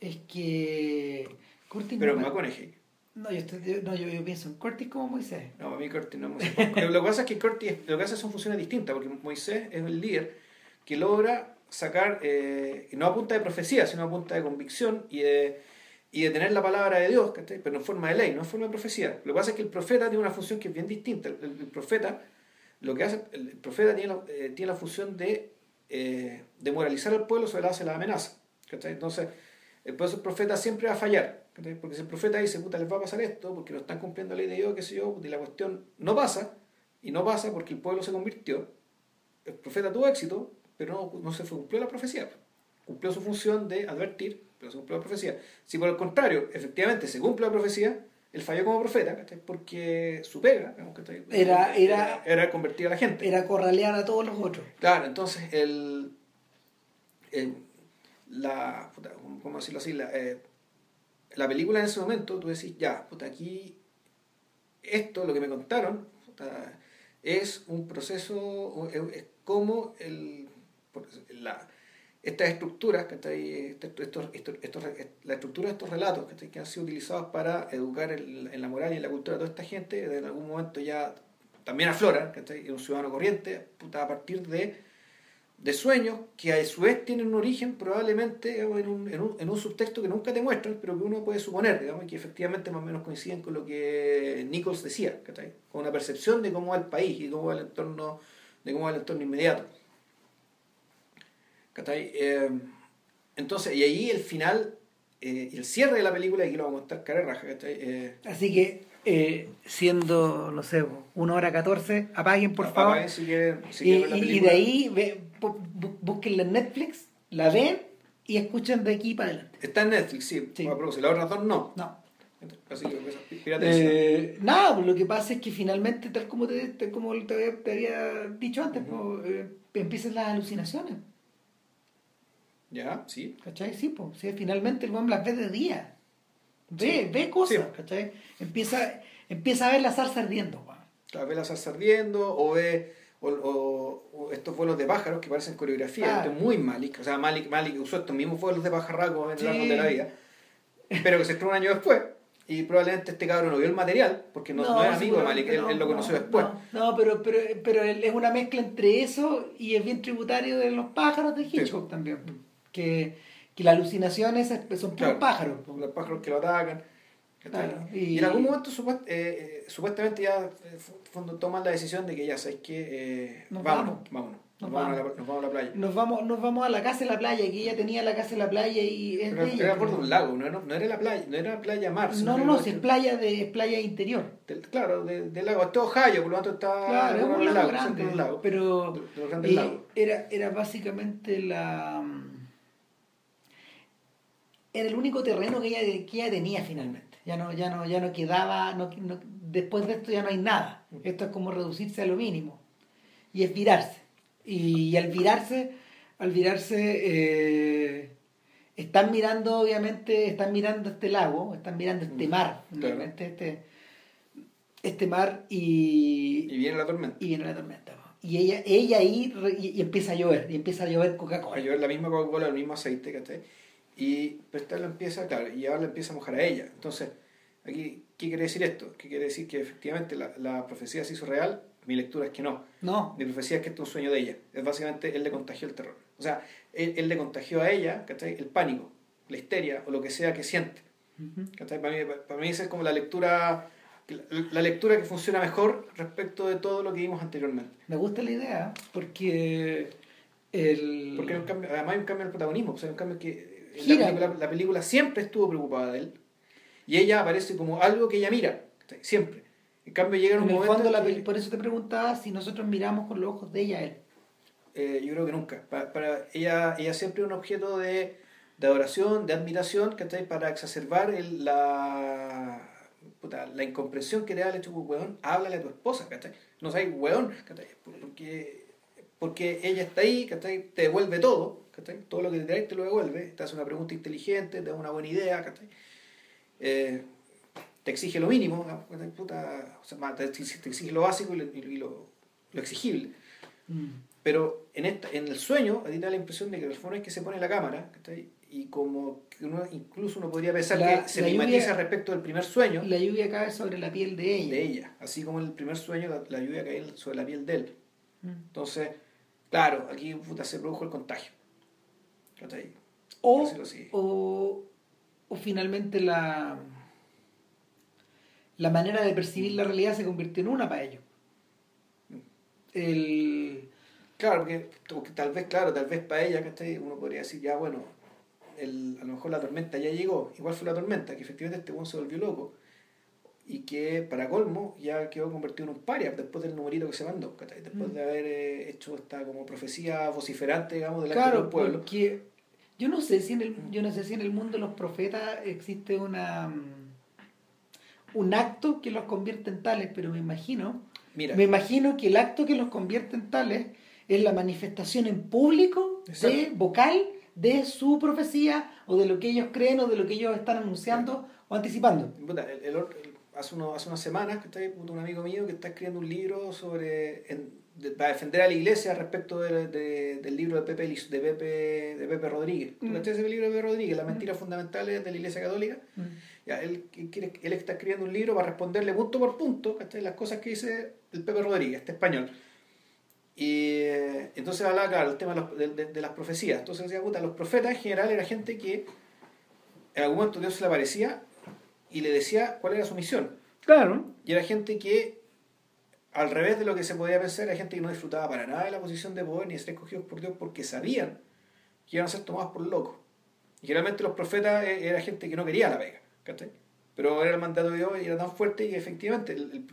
es que Curtis Pero no, McConaughey. no, yo, estoy- yo- no, yo, yo pienso en Curtis como Moisés. No, a mí Curtis no Pero Lo que pasa es que Curtis, lo que hace son funciones distintas, porque Moisés es el líder que logra sacar, eh, no a punta de profecía, sino a punta de convicción y de, y de tener la palabra de Dios, ¿cachai? pero en forma de ley, no en forma de profecía. Lo que pasa es que el profeta tiene una función que es bien distinta. El, profeta, lo que hace, el, profeta tiene la, eh, tiene la función de, eh, de moralizar al pueblo sobre la base de la amenaza. ¿cachai? Entonces, eso el profeta siempre va a fallar. Porque si el profeta dice, puta, les va a pasar esto, porque no están cumpliendo la ley de Dios, qué sé yo, y la cuestión no pasa, y no pasa porque el pueblo se convirtió, el profeta tuvo éxito, pero no, no se fue- cumplió la profecía. Cumplió su función de advertir, pero se cumplió la profecía. Si por el contrario, efectivamente se cumple la profecía, él falló como profeta, ¿cachai? porque su pega, digamos, ¿cachai? Era- era- era convertir a la gente. Era corralear a todos los otros. Claro, entonces el, el- la ¿cómo- cómo decirlo así? La, eh, la película en ese momento, tú decís, ya, puta, aquí esto, lo que me contaron, puta, es un proceso, es, es como el, por- la, estas estructuras. Estos, estos, estos, la estructura de estos relatos ¿cachai? que han sido utilizados para educar en, en la moral y en la cultura de toda esta gente, en algún momento ya también afloran, ¿cachai? un ciudadano corriente, a partir de, de sueños que a su vez tienen un origen probablemente digamos, en, un, en, un, en un subtexto que nunca te muestran, pero que uno puede suponer, digamos, que efectivamente más o menos coinciden con lo que Nichols decía, con una percepción de cómo va el país y cómo va el entorno, de cómo va el entorno inmediato. Eh, entonces, y ahí el final, eh, y el cierre de la película, aquí lo vamos a contar cara raja. Eh, Así que, eh, siendo, no sé, una hora 14, apaguen por favor. apaguen si quieren, si y, quieren la y- de ahí ve, bu- bu- búsquenla en Netflix, la ven y escuchen de aquí para adelante. Está en Netflix, sí, Sí. la otra dos no. No. Así que pues, Eh, nada, pues lo que pasa es que finalmente, tal como te, tal como te, había, te había dicho antes, pues, eh, empiezan las alucinaciones. Ya, sí. ¿Cachai? Sí, pues. sí, finalmente el buen las ve de día. Ve, ve cosas, Sí. ¿cachai? Empieza, empieza a ver la zarza ardiendo, weón. Claro, ve la salsa ardiendo o ve o, o- o estos vuelos de pájaros que parecen coreografía. Claro. Esto es muy Malik. O sea, Malik, Malik usó estos mismos vuelos de pajarracos en el Sí. árbol de la vida. Pero que se estrenó un año después. Y probablemente este cabrón no vio el material porque no, no, era amigo de Malik, él, lo no, conoció no, después. No, no, pero, pero, pero él es una mezcla entre eso y es bien tributario de los pájaros de Hitchcock también. Que, que las alucinaciones son puros Claro. pájaros. Los pájaros que lo atacan. Y... y- en algún momento supuest- eh, eh, supuestamente ya eh, fondo, toman la decisión de que ya sabes que eh, Nos vámonos, vamos. vámonos, nos, Nos vamos, vamos. A la, nos vamos a la playa. Nos vamos, nos vamos a la casa de la playa, que ella tenía la casa de la playa y es Pero de ella, era por un lago, no era, no era la playa, no era playa mar. No, no, no, es playa de es playa interior. del- claro, de- del lago. Este Ohio, por lo tanto está Claro, es un lago grande, lago. pero De- de los grandes eh, lagos. era, era básicamente la era el único terreno que ella, que ella tenía finalmente. Ya no, ya no, ya no quedaba, no, no- después de esto ya no hay nada. Esto es como reducirse a lo mínimo. Y es virarse. Y, al virarse, al virarse, eh, están mirando, obviamente, están mirando este lago, están mirando este mar, claro. este, este mar y, Y viene la tormenta. y viene la tormenta. Y ella, ella ahí y, y empieza a llover, y empieza a llover A Coca-Cola. llover la misma Coca-Cola, el mismo aceite, ¿cachai? Y esta lo empieza, claro, y ahora la empieza a mojar a ella. Entonces, aquí, ¿qué quiere decir esto? ¿Qué quiere decir que efectivamente la, la profecía se hizo real? Mi lectura es que no. No, Mi profecía es que esto es un sueño de ella. Es básicamente él le contagió el terror. O sea, él, él le contagió a ella, ¿cachai? El pánico, la histeria o lo que sea que siente. Para, mí, para mí esa es como la lectura, la lectura que funciona mejor respecto de todo lo que vimos anteriormente. me gusta la idea, porque el... Porque hay un cambio, además hay un cambio en el protagonismo, o sea, hay un cambio que. La película, la película siempre estuvo preocupada de él y ella aparece como algo que ella mira, siempre. En cambio llega un momento en la que- por eso te preguntaba si nosotros miramos con los ojos de ella a él. Eh, yo creo que nunca. Para, para ella, ella siempre es un objeto de, de adoración, de admiración, ¿cachai? Para exacerbar el- la, puta, la incomprensión que te da el hecho weón, háblale a tu esposa, ¿cachai? No sabes, weón, ¿cachai? Porque, porque ella está ahí, ¿cachai? Te devuelve todo, ¿cachai? Todo lo que te trae te lo devuelve, te hace una pregunta inteligente, te da una buena idea, ¿cachai? Eh, te exige lo mínimo, ¿cachai? Puta, o sea, te exige, lo básico y lo, y lo- lo exigible. Pero en, esta, en el sueño, a ti te da la impresión de que el fondo es que se pone la cámara, ¿cachai? y como uno, incluso uno podría pensar La- que se mimetiza respecto del primer sueño La lluvia cae sobre la piel de ella. de ella, así como en el primer sueño la, la lluvia cae sobre la piel de él. Mm. Entonces, claro, aquí puta, se produjo el contagio. O, o, o finalmente la, la manera de percibir la realidad se convirtió en una para ellos. El, Claro, porque, porque tal vez, claro, tal vez para ella, ¿cachai? Uno podría decir, ya bueno, el, a lo mejor la tormenta ya llegó. Igual fue la tormenta, que efectivamente este weón se volvió loco. Y que, para colmo, ya quedó convertido en un paria después del numerito que se mandó, ¿cachai? Después Mm. de haber eh, hecho esta como profecía vociferante, digamos, delante claro, del pueblo. porque yo no sé si en el, yo no sé si en el mundo de los profetas existe una mm, un acto que los convierte en tales, pero me imagino, Mira, me imagino que el acto que los convierte en tales es la manifestación en público de vocal de su profecía o de lo que ellos creen o de lo que ellos están anunciando o anticipando. El- el- hace, uno- hace unas semanas que está ahí, un amigo mío que está escribiendo un libro sobre en- de- para defender a la iglesia respecto de- de- del libro de Pepe, de Pepe, de Pepe Rodríguez. ¿Tú Mm. ese libro de Pepe Rodríguez? Las mentiras fundamentales de la iglesia católica. Mm. Ya, él, él está escribiendo un libro para responderle punto por punto ¿cachai? las cosas que dice el Pepe Rodríguez, este español. Y eh, entonces hablaba, claro, el tema de las profecías. Entonces decía, puta, los profetas en general era gente que en algún momento Dios se le aparecía y le decía cuál era su misión. Claro. Y era gente que, al revés de lo que se podía pensar, era gente que no disfrutaba para nada de la posición de poder ni de ser escogidos por Dios porque sabían que iban a ser tomados por locos. Y generalmente los profetas eh, era gente que no quería la pega, ¿cachai? Pero era el mandato de Dios y era tan fuerte que efectivamente el-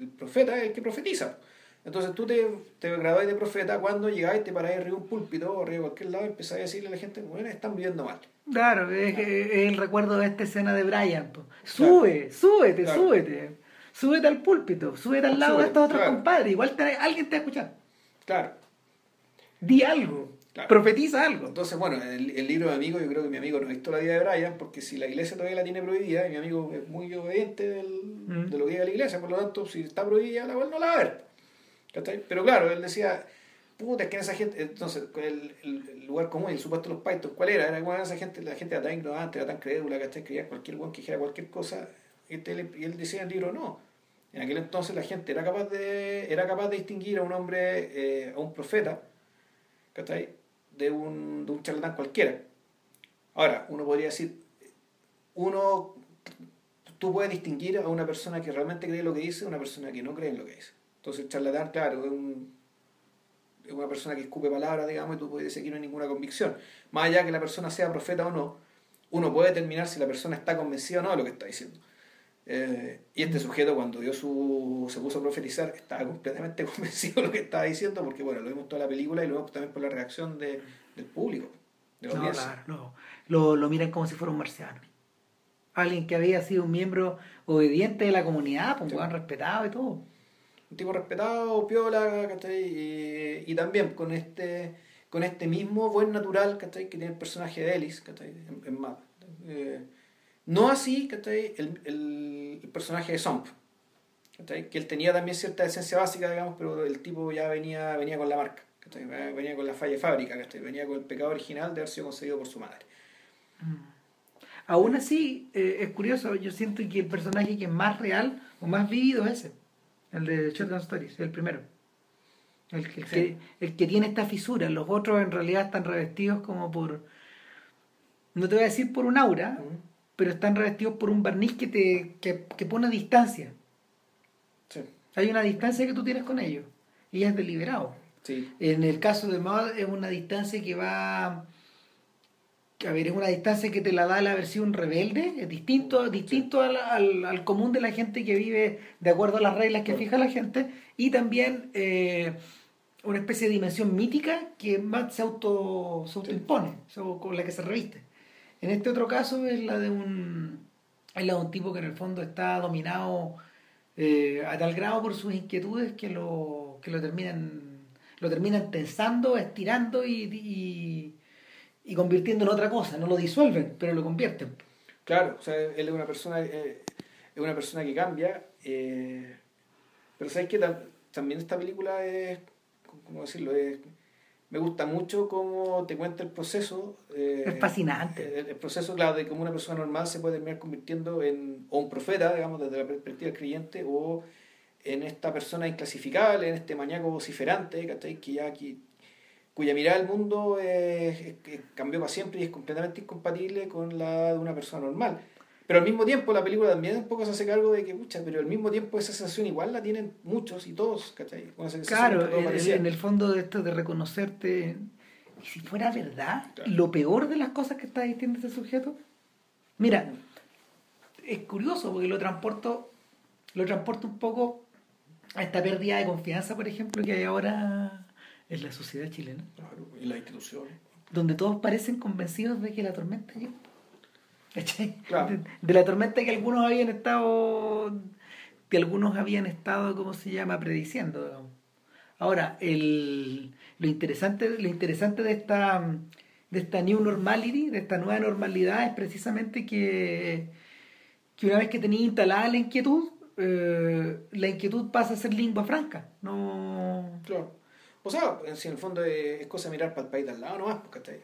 el profeta es el que profetiza. Entonces tú te, te graduás de profeta cuando llegáis, te paráis arriba de un púlpito o arriba de cualquier lado y empezáis a decirle a la gente, bueno, están viviendo mal. Claro, es, el recuerdo de esta escena de Brian. po. Sube, súbete, Claro. súbete. Súbete al púlpito, súbete al lado de Súbete, estos otros compadres. Igual te- alguien te va a escuchar. Claro. Di algo, profetiza algo. Entonces, bueno, el, el libro de mi amigo, yo creo que mi amigo no ha visto la vida de Brian, porque si la iglesia todavía la tiene prohibida, y mi amigo es muy obediente del- Mm. de lo que diga la iglesia, por lo tanto, si está prohibida, la cual no la va a ver. Pero claro, él decía, puta, es que esa gente, entonces, el, el- lugar común, el supuesto de los paitos, ¿cuál era? Era bueno, esa gente, la gente era tan ignorante, era tan crédula, ¿cachai? Creía cualquier weón que dijera cualquier cosa, y él, y él decía en el libro, no. En aquel entonces la gente era capaz de, era capaz de distinguir a un hombre, eh, a un profeta, ¿cachai? De un, de un charlatán cualquiera. Ahora, uno podría decir, uno, tú puedes distinguir a una persona que realmente cree lo que dice de una persona que no cree en lo que dice. Entonces, el charlatán, claro, es, un- es una persona que escupe palabras, digamos, y tú puedes decir que no hay ninguna convicción. Más allá que la persona sea profeta o no, uno puede determinar si la persona está convencida o no de lo que está diciendo. Eh, y este sujeto cuando dio su, se puso a profetizar estaba completamente convencido de lo que estaba diciendo porque bueno, lo vimos toda la película y lo vimos también por la reacción de, del público, de No, claro, no. Lo, lo miran como si fuera un marciano. Alguien que había sido un miembro obediente de la comunidad, pues Sí. respetado y todo. Un tipo respetado, piola, ¿cachai? Y, y también con este con este mismo buen natural ¿cachai? que tiene el personaje de Ellis ¿cachai? en, en. Eh, no así ¿cachai? El, el, el personaje de Zomp ¿cachai? que él tenía también cierta esencia básica digamos pero el tipo ya venía venía con la marca ¿cachai? venía con la falla de fábrica ¿cachai? venía con el pecado original de haber sido concebido por su madre Aún así, eh, es curioso, yo siento que el personaje que es más real o más vivido es ese, el de Shotgun Stories, el primero. El, que- el Sí. que, el que tiene esta fisura, los otros en realidad están revestidos como por, no te voy a decir por un aura, pero están revestidos por un barniz que te que, que pone distancia. sí, Hay una distancia que tú tienes con ellos y es deliberado. sí, En el caso de Maud es una distancia que va a ver, es una distancia que te la da la versión rebelde, es distinto, distinto al, al, al común de la gente que vive de acuerdo a las reglas que fija la gente, y también eh, una especie de dimensión mítica que Matt se auto se autoimpone, se- con la que se reviste. En este otro caso es la de un es la de un tipo que en el fondo está dominado eh, a tal grado por sus inquietudes que lo, que lo terminan lo terminan tensando, estirando y, y, y convirtiendo en otra cosa. No lo disuelven, pero lo convierten. Claro, o sea, él es una persona, eh, es una persona que cambia, eh, pero sabes que también esta película es, ¿cómo decirlo? Es, me gusta mucho cómo te cuenta el proceso. eh, Es fascinante. El, el proceso, claro, de cómo una persona normal se puede terminar convirtiendo en o un profeta, digamos, desde la perspectiva del creyente, o en esta persona inclasificable, en este maníaco vociferante, ¿cachai? Que ya aquí cuya mirada del mundo cambió para siempre y es completamente incompatible con la de una persona normal. Pero al mismo tiempo la película también un poco se hace cargo de que, pucha, pero al mismo tiempo esa sensación igual la tienen muchos y todos, ¿cachai? Claro, en, el fondo de esto de reconocerte, y si fuera verdad, Claro. lo peor de las cosas que está diciendo este sujeto, mira, es curioso porque lo transporto, lo transporto un poco a esta pérdida de confianza, por ejemplo, que hay ahora en la sociedad chilena, Claro, y las instituciones. donde todos parecen convencidos de que la tormenta llegó. De, de la tormenta que algunos habían estado, que algunos habían estado, ¿cómo se llama?, prediciendo. digamos. Ahora, el, lo interesante, lo interesante de esta de esta new normality, de esta nueva normalidad, es precisamente que, que una vez que tenías instalada la inquietud, eh, la inquietud pasa a ser lengua franca. No, Claro. O sea, en, si en el fondo es, cosa de mirar para el país de al lado nomás, pues, ¿cachai?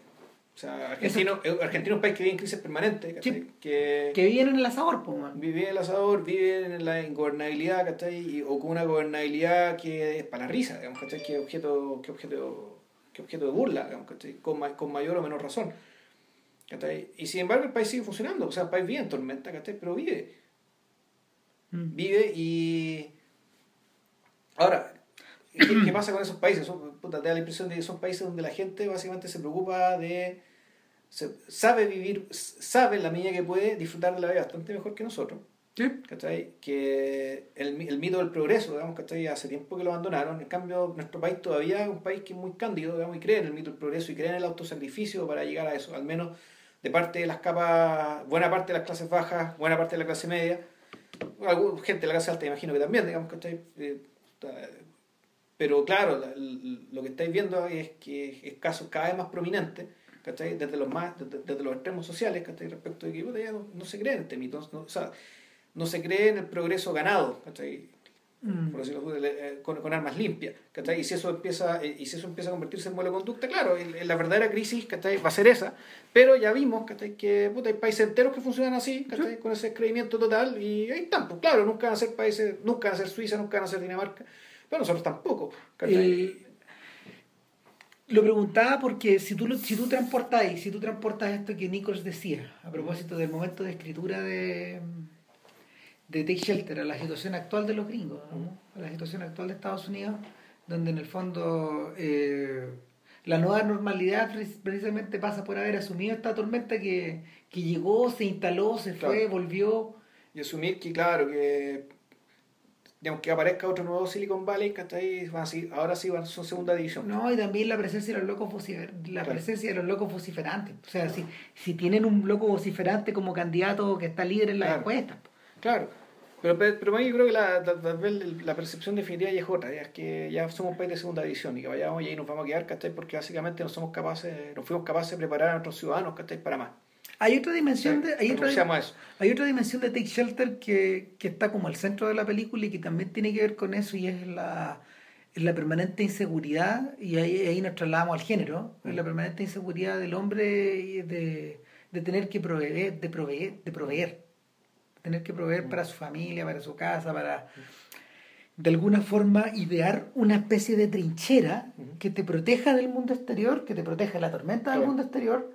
O sea, Argentina, eh, Argentina es un país que vive en crisis permanente. Sí. Que, que viven en el asador, pues, vive en el asador, vive en la ingobernabilidad, ¿cachai? Y- o con una gobernabilidad que es para la risa, digamos, ¿cachai? Que objeto, que objeto, que objeto de burla, digamos, ¿cachai? Con, ma- con mayor o menor razón. ¿cachai? Y sin embargo el país sigue funcionando, o sea, el país vive en tormenta, ¿cachai? Pero vive. Mm. Vive y... Ahora, ¿qué, qué pasa con esos países? Son, puta, te da la impresión de que son países donde la gente básicamente se preocupa de... se- sabe vivir, sabe en la medida que puede disfrutar de la vida bastante mejor que nosotros. ¿cachai? Que el, el, mito del progreso, digamos, ¿cachai? Hace tiempo que lo abandonaron. En cambio, nuestro país todavía es un país que es muy cándido, digamos, y cree en el mito del progreso y cree en el autosacrificio para llegar a eso. Al menos de parte de las capas, buena parte de las clases bajas, buena parte de la clase media, gente de la clase alta, imagino que también, digamos, ¿cachai? Eh, pero claro, lo que estáis viendo es que es casos cada vez más prominentes, ¿cachai? Desde los más, desde, los extremos sociales, ¿cachai? Respecto de que no, se cree en este mito, no, o sea, no se cree en el progreso ganado, ¿cachai? Mm. Por decirlo eh, con, con, armas limpias, ¿cachai? Y si eso empieza, eh, y si eso empieza a convertirse en de conducta, claro, la verdadera crisis, ¿cachai? Va a ser esa, pero ya vimos, ¿cachai? Que hay países enteros que funcionan así, ¿cachai? Con ese creimiento total, y ahí están, pues claro, nunca van a ser países, nunca van a ser Suiza, nunca van a ser Dinamarca, pero nosotros tampoco. Eh, lo preguntaba porque si tú, si tú transportas, si tú transportas esto que Nichols decía, a propósito del momento de escritura de, de Take Shelter, a la situación actual de los gringos, a la situación actual de Estados Unidos, donde en el fondo eh, la nueva normalidad precisamente pasa por haber asumido esta tormenta que, que llegó, se instaló, se fue, volvió. Y asumir que, claro, que digamos que aparezca otro nuevo Silicon Valley, ahí ahora sí van son segunda división. No, y también la presencia de los locos la presencia de los locos vociferantes. O sea, si, si tienen un loco vociferante como candidato que está líder en la encuesta. Claro. Pero, pero, yo creo que la, la, percepción definitiva ya es otra, ya es que ya somos un país de segunda división y que vayamos y ahí nos vamos a quedar, ¿cachai? Porque básicamente no somos capaces, no fuimos capaces de preparar a nuestros ciudadanos, ¿cachai? Para más. Hay otra dimensión de, hay otra, hay otra dimensión de Take Shelter que, que, está como al centro de la película y que también tiene que ver con eso y es la, la permanente inseguridad, y ahí, ahí nos trasladamos al género, mm. la permanente inseguridad del hombre de, de tener que proveer, de proveer, de proveer, tener que proveer mm. para su familia, para su casa, para de alguna forma idear una especie de trinchera mm. que te proteja del mundo exterior, que te proteja de la tormenta del mundo exterior,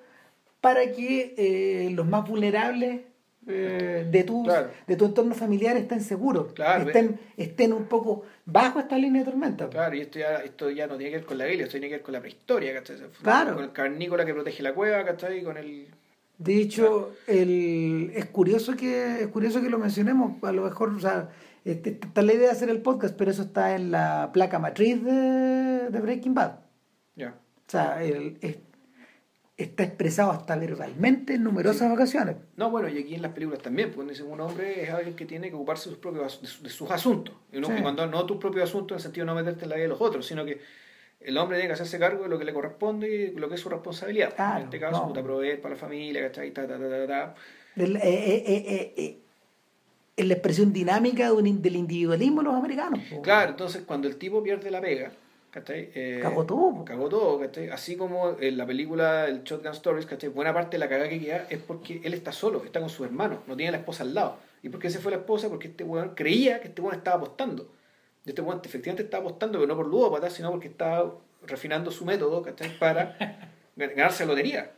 para que eh, los más vulnerables eh, de, tu, de tu entorno familiar estén seguros, estén, estén un poco bajo esta línea de tormenta. Claro, y esto ya, esto ya no tiene que ver con la Biblia, esto tiene que ver con la prehistoria, ¿cachai? Claro. Con el carnícola que protege la cueva, ¿cachai? Con el... De hecho, el, es, curioso que, es curioso que lo mencionemos, a lo mejor, o sea, este, está la idea de hacer el podcast, pero eso está en la placa matriz de, de Breaking Bad. Ya. O sea, el, está expresado hasta verbalmente en numerosas ocasiones. No, bueno, y aquí en las películas también, porque dicen un hombre es alguien que tiene que ocuparse de sus, propios, de, sus asuntos. Y, no, cuando no tus propios asuntos en el sentido de no meterte en la vida de los otros, sino que el hombre tiene que hacerse cargo de lo que le corresponde y lo que es su responsabilidad. en este caso, puta, proveer para la familia, ¿cachai? Ta, ta, ta, ta, eh, eh, eh, es la expresión dinámica del individualismo de los americanos. Claro, entonces cuando el tipo pierde la pega, eh, cagó todo. Cagó todo, Así como en la película El Shotgun Stories, ¿cachai? Buena parte de la cagada que queda es porque él está solo, está con su hermano, no tiene la esposa al lado. ¿Y por qué se fue la esposa? Porque este weón creía que este weón estaba apostando. Este weón efectivamente estaba apostando, pero no por ludópata, sino porque estaba refinando su método, ¿cachai? Para ganarse la lotería.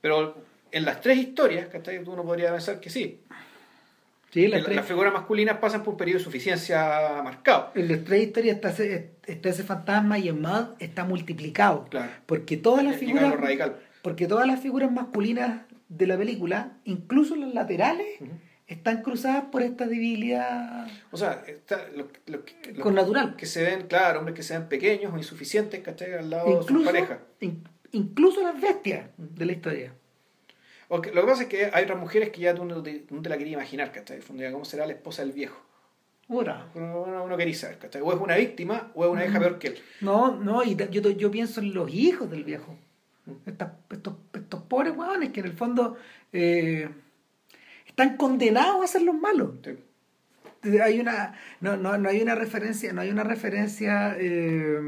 Pero en las tres historias, ¿cachai? Uno podría pensar que sí. Sí, las, figuras masculinas pasan por un periodo de suficiencia marcado. En las tres historias está ese, está ese fantasma y en Mad está multiplicado. Claro. Porque todas las figuras. Porque todas las figuras masculinas de la película, incluso las laterales, están cruzadas por esta debilidad. O sea, está, con natural. Que se ven, claro, hombres que se ven pequeños o insuficientes, ¿cachai? Al lado de su pareja. incluso las bestias de la historia lo que pasa es que hay otras mujeres que ya tú no te, la querías imaginar, ¿cachai? ¿Cómo será la esposa del viejo? Uno, uno, quería saber, ¿cachai? O es una víctima o es una hija mm. peor que él. No, no, y yo, yo pienso en los hijos del viejo. Estos, estos pobres huevones que en el fondo eh, están condenados a ser los malos. Hay una, no, no, no hay una referencia, no hay una referencia eh,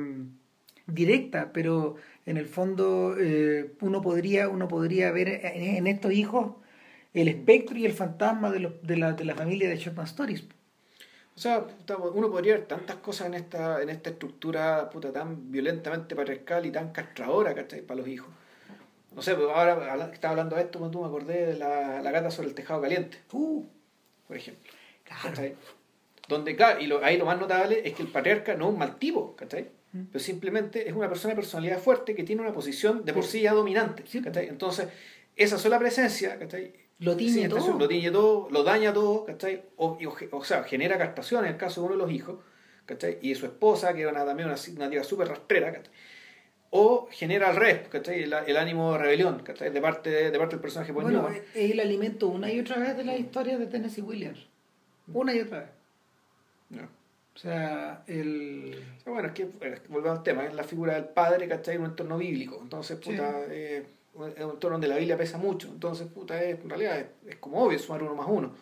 directa, pero en el fondo eh, uno, podría, uno podría ver en, estos hijos el espectro y el fantasma de, de, la, de la familia de Shotman Stories. O sea, uno podría ver tantas cosas en esta, en esta estructura puta, tan violentamente patriarcal y tan castradora, ¿cachai? Para los hijos. No sé, pero ahora que estaba hablando de esto, tú me acordé de la, la gata sobre el tejado caliente. Uh. por ejemplo. Claro. Donde, y lo, ahí lo más notable es que el patriarca no es un mal tipo, ¿cachai? Pero simplemente es una persona de personalidad fuerte que tiene una posición de por sí ya dominante. Entonces, esa sola presencia Lo tiñe sin todo. extensión, lo tiñe todo, lo daña todo, ¿cachai? O, y- o, o sea, genera castración en el caso de uno de los hijos, ¿cachai? Y de su esposa, que era una, también una, una tía súper rastrera, ¿cachai? O genera al revés, ¿cachai? El, el ánimo de rebelión, ¿cachai? De parte, de parte del personaje Bueno, Newman. es el alimento una y otra vez de la historia de Tennessee Williams. Una y otra vez. No. O sea, el... O sea, Bueno, es que volvemos al tema, es la figura del padre, ¿cachai? En un entorno bíblico. Entonces, Sí. puta, eh, es un entorno donde la Biblia pesa mucho. Entonces, puta, es, en realidad es, es como obvio sumar uno más uno.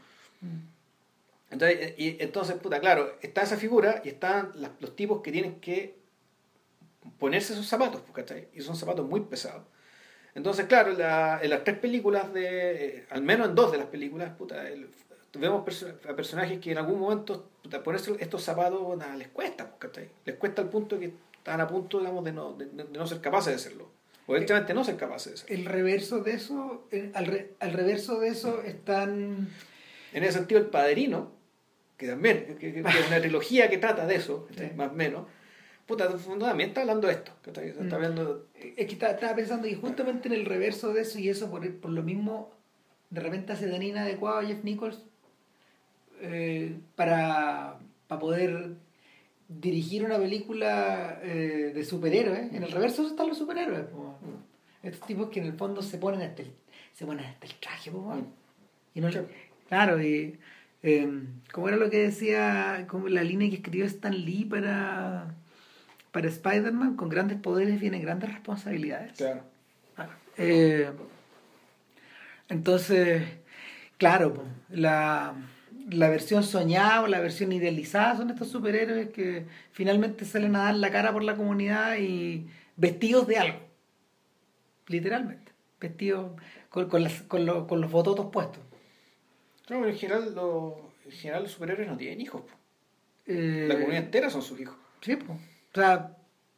Entonces, eh, y, entonces, puta, claro, está esa figura y están las- los tipos que tienen que ponerse esos zapatos, pues, ¿cachai? Y son zapatos muy pesados. Entonces, claro, la- en las tres películas de, eh, al menos en dos de las películas, puta, el- vemos a personajes que en algún momento ponerse estos zapatos nada, les cuesta, pues, ¿cachai? Les cuesta al punto que están a punto, digamos, de no, de, de no ser capaces de hacerlo. O directamente no ser capaces de hacerlo. El reverso de eso, el- al, re- al reverso de eso están... En ese sentido, El Padrino, que también que, es una trilogía que trata de eso, Sí. más o menos, puta, también está hablando de esto. ¿cachai? Está Mm. hablando... Es que estaba, estaba pensando y justamente en el reverso de eso y eso por, por lo mismo de repente hace tan inadecuado a Jeff Nichols eh, para, para poder dirigir una película eh, de superhéroes. En el reverso están los superhéroes. po. Estos tipos que en el fondo se ponen hasta el, se ponen hasta el traje. po, y no, claro, y eh, como era lo que decía, como la línea que escribió Stan Lee para, para Spider-Man, con grandes poderes vienen grandes responsabilidades. Claro. Eh, entonces, claro, la, la versión soñada o la versión idealizada son estos superhéroes que finalmente salen a dar la cara por la comunidad y vestidos de algo. Literalmente. Vestidos con, con, las- con lo- con los bototos puestos. No, en general, los, en general los superhéroes no tienen hijos. Eh, La comunidad entera son sus hijos. Sí, po. O sea,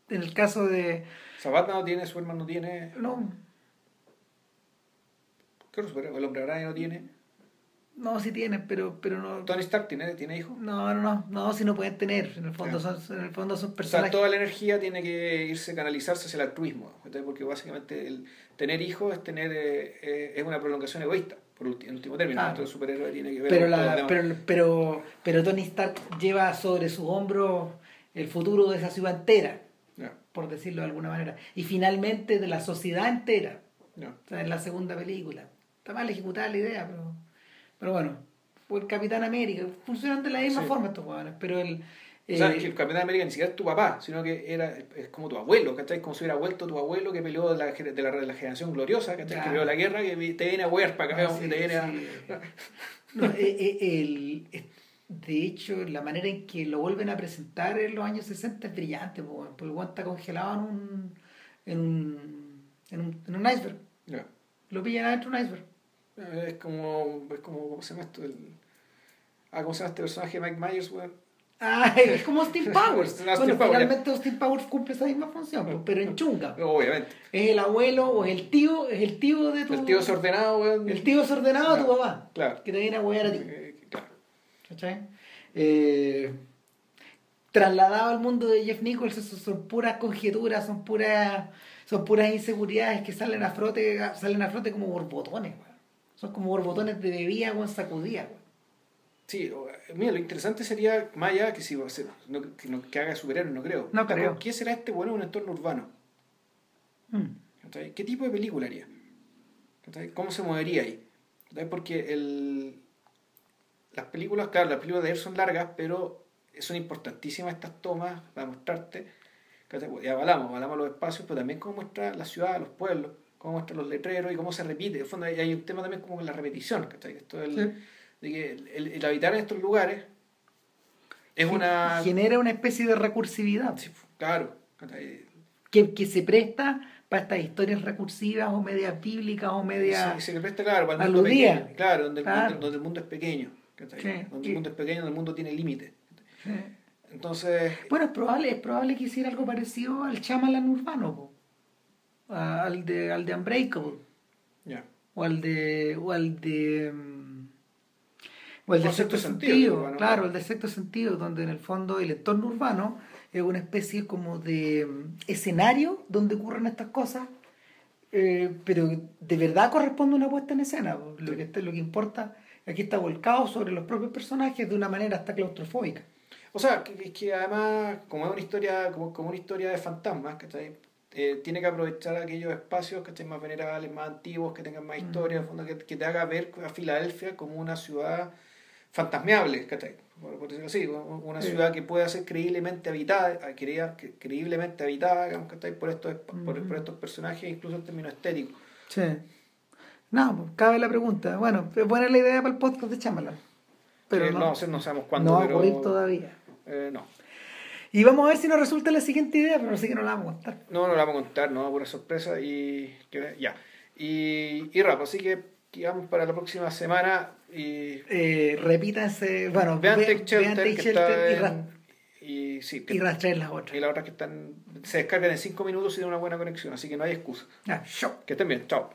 en el caso de... Zapata no tiene, Superman no tiene, No, ¿qué superhéroe? El hombre araña no tiene, no, sí tienen, pero, pero no... Tony Stark tiene, tiene hijos. No, no, no, no, si no pueden tener. En el fondo Claro. son, en el fondo son O sea, toda la energía tiene que irse, canalizarse hacia el altruismo, porque básicamente el tener hijos es tener eh, eh, es una prolongación egoísta, por ulti- en último término. Claro. Entonces el superhéroe tiene que ver pero, la, pero, pero, pero Tony Stark lleva sobre sus hombros el futuro de esa ciudad entera, por decirlo de alguna manera. Y finalmente de la sociedad entera. O sea, en la segunda película. Está mal ejecutada la idea, pero, pero bueno. Fue el Capitán América. Funcionan de la misma Sí. forma estos hueones, pero el. O sea, eh, que el Capitán América ni siquiera es tu papá, sino que era es como tu abuelo, ¿cachai? Como si hubiera vuelto tu abuelo que peleó de la, de la, de la generación gloriosa, ¿cachai? Que peleó la guerra, que te viene a huear para acá, Ah, y sí, te viene a... sí. No, eh, eh, el- es- de hecho, la manera en que lo vuelven a presentar en los años 60 es brillante, po, porque el weón está congelado en un, en un, en un, en un iceberg. Lo pillan adentro de un iceberg. Es como, es como, ¿cómo se llama esto? El... Ah, ¿cómo se llama este personaje Mike Myers, weón? Ah, es como Austin Powers. Bueno, Powers, finalmente Austin Powers cumple esa misma función, po, pero en chunga. Obviamente. Es el abuelo o es el tío, es el tío de tu... El tío desordenado, weón. el tío desordenado de tu papá, Claro. que te viene a huear a ti. Eh, claro. ¿Cachai? Eh, trasladado al mundo de Jeff Nichols, eso son puras conjeturas, son puras, son puras inseguridades que salen a frote, salen a como borbotones, weón. Son como borbotones de bebida con sacudida, weón. Sí, o- mira, lo interesante sería, más allá que si va a ser- no, que, no- que haga superhéroe, no creo. No creo. ¿Qué será este bueno en un entorno urbano? Mm. ¿Qué tipo de película haría? ¿Cómo se movería ahí? Porque el, las películas, claro, las películas de ayer son largas, pero son importantísimas estas tomas para mostrarte. ¿cachai? Ya hablamos de los espacios, pero también cómo muestra la ciudad, los pueblos, cómo muestra los letreros y cómo se repite. En el fondo hay, hay un tema también como la repetición, ¿cachai? Esto del- Sí. de que el, el- el habitar en estos lugares es una... Genera una especie de recursividad Sí, claro, que, que se presta para estas historias recursivas o medias bíblicas o medias... Se, se presta claro para el mundo pequeño, claro, donde, el- Claro. donde- donde el mundo es pequeño, ¿cachai? Sí. donde el mundo es pequeño, donde el mundo tiene límites. Entonces, Bueno, es probable, es probable que hiciera algo parecido al Chamalan urbano, po. A- al de al de Unbreakable, ya. o al de o al de mm, o el de sexto sentido, sentido, urbano, claro, el de sexto sentido, donde en el fondo el entorno urbano es una especie como de mm, escenario donde ocurren estas cosas eh, pero de verdad corresponde una puesta en escena. Lo que, lo que importa, aquí está volcado sobre los propios personajes de una manera hasta claustrofóbica. O sea, que, que además, como es una historia, como, como una historia de fantasmas, que eh, tiene que aprovechar aquellos espacios que estén más venerables, más antiguos, que tengan más historia, que, que, te haga ver a Filadelfia como una ciudad fantasmeable, ¿cachai? Por, decirlo así, una ciudad que pueda ser creíblemente habitada, creíblemente habitada, digamos, Por estos, por, estos personajes, incluso en términos estéticos. Sí. No, pues, cabe la pregunta. Bueno, buena la idea para el podcast de Chamalan. Pero no, no, no, sabemos cuándo. No va a ocurrir todavía. Eh, no. Y vamos a ver si nos resulta la siguiente idea, pero no sé que no la vamos a contar. No, no la vamos a contar, no, pura sorpresa y ya. Y, y rap, así que vamos para la próxima semana y eh, repítanse, bueno, vean Tech Shelter, y, y, sí, y las otras. Y las otras que están se descargan en 5 minutos y tienen una buena conexión, así que no hay excusa. Ah. Que estén bien, chao.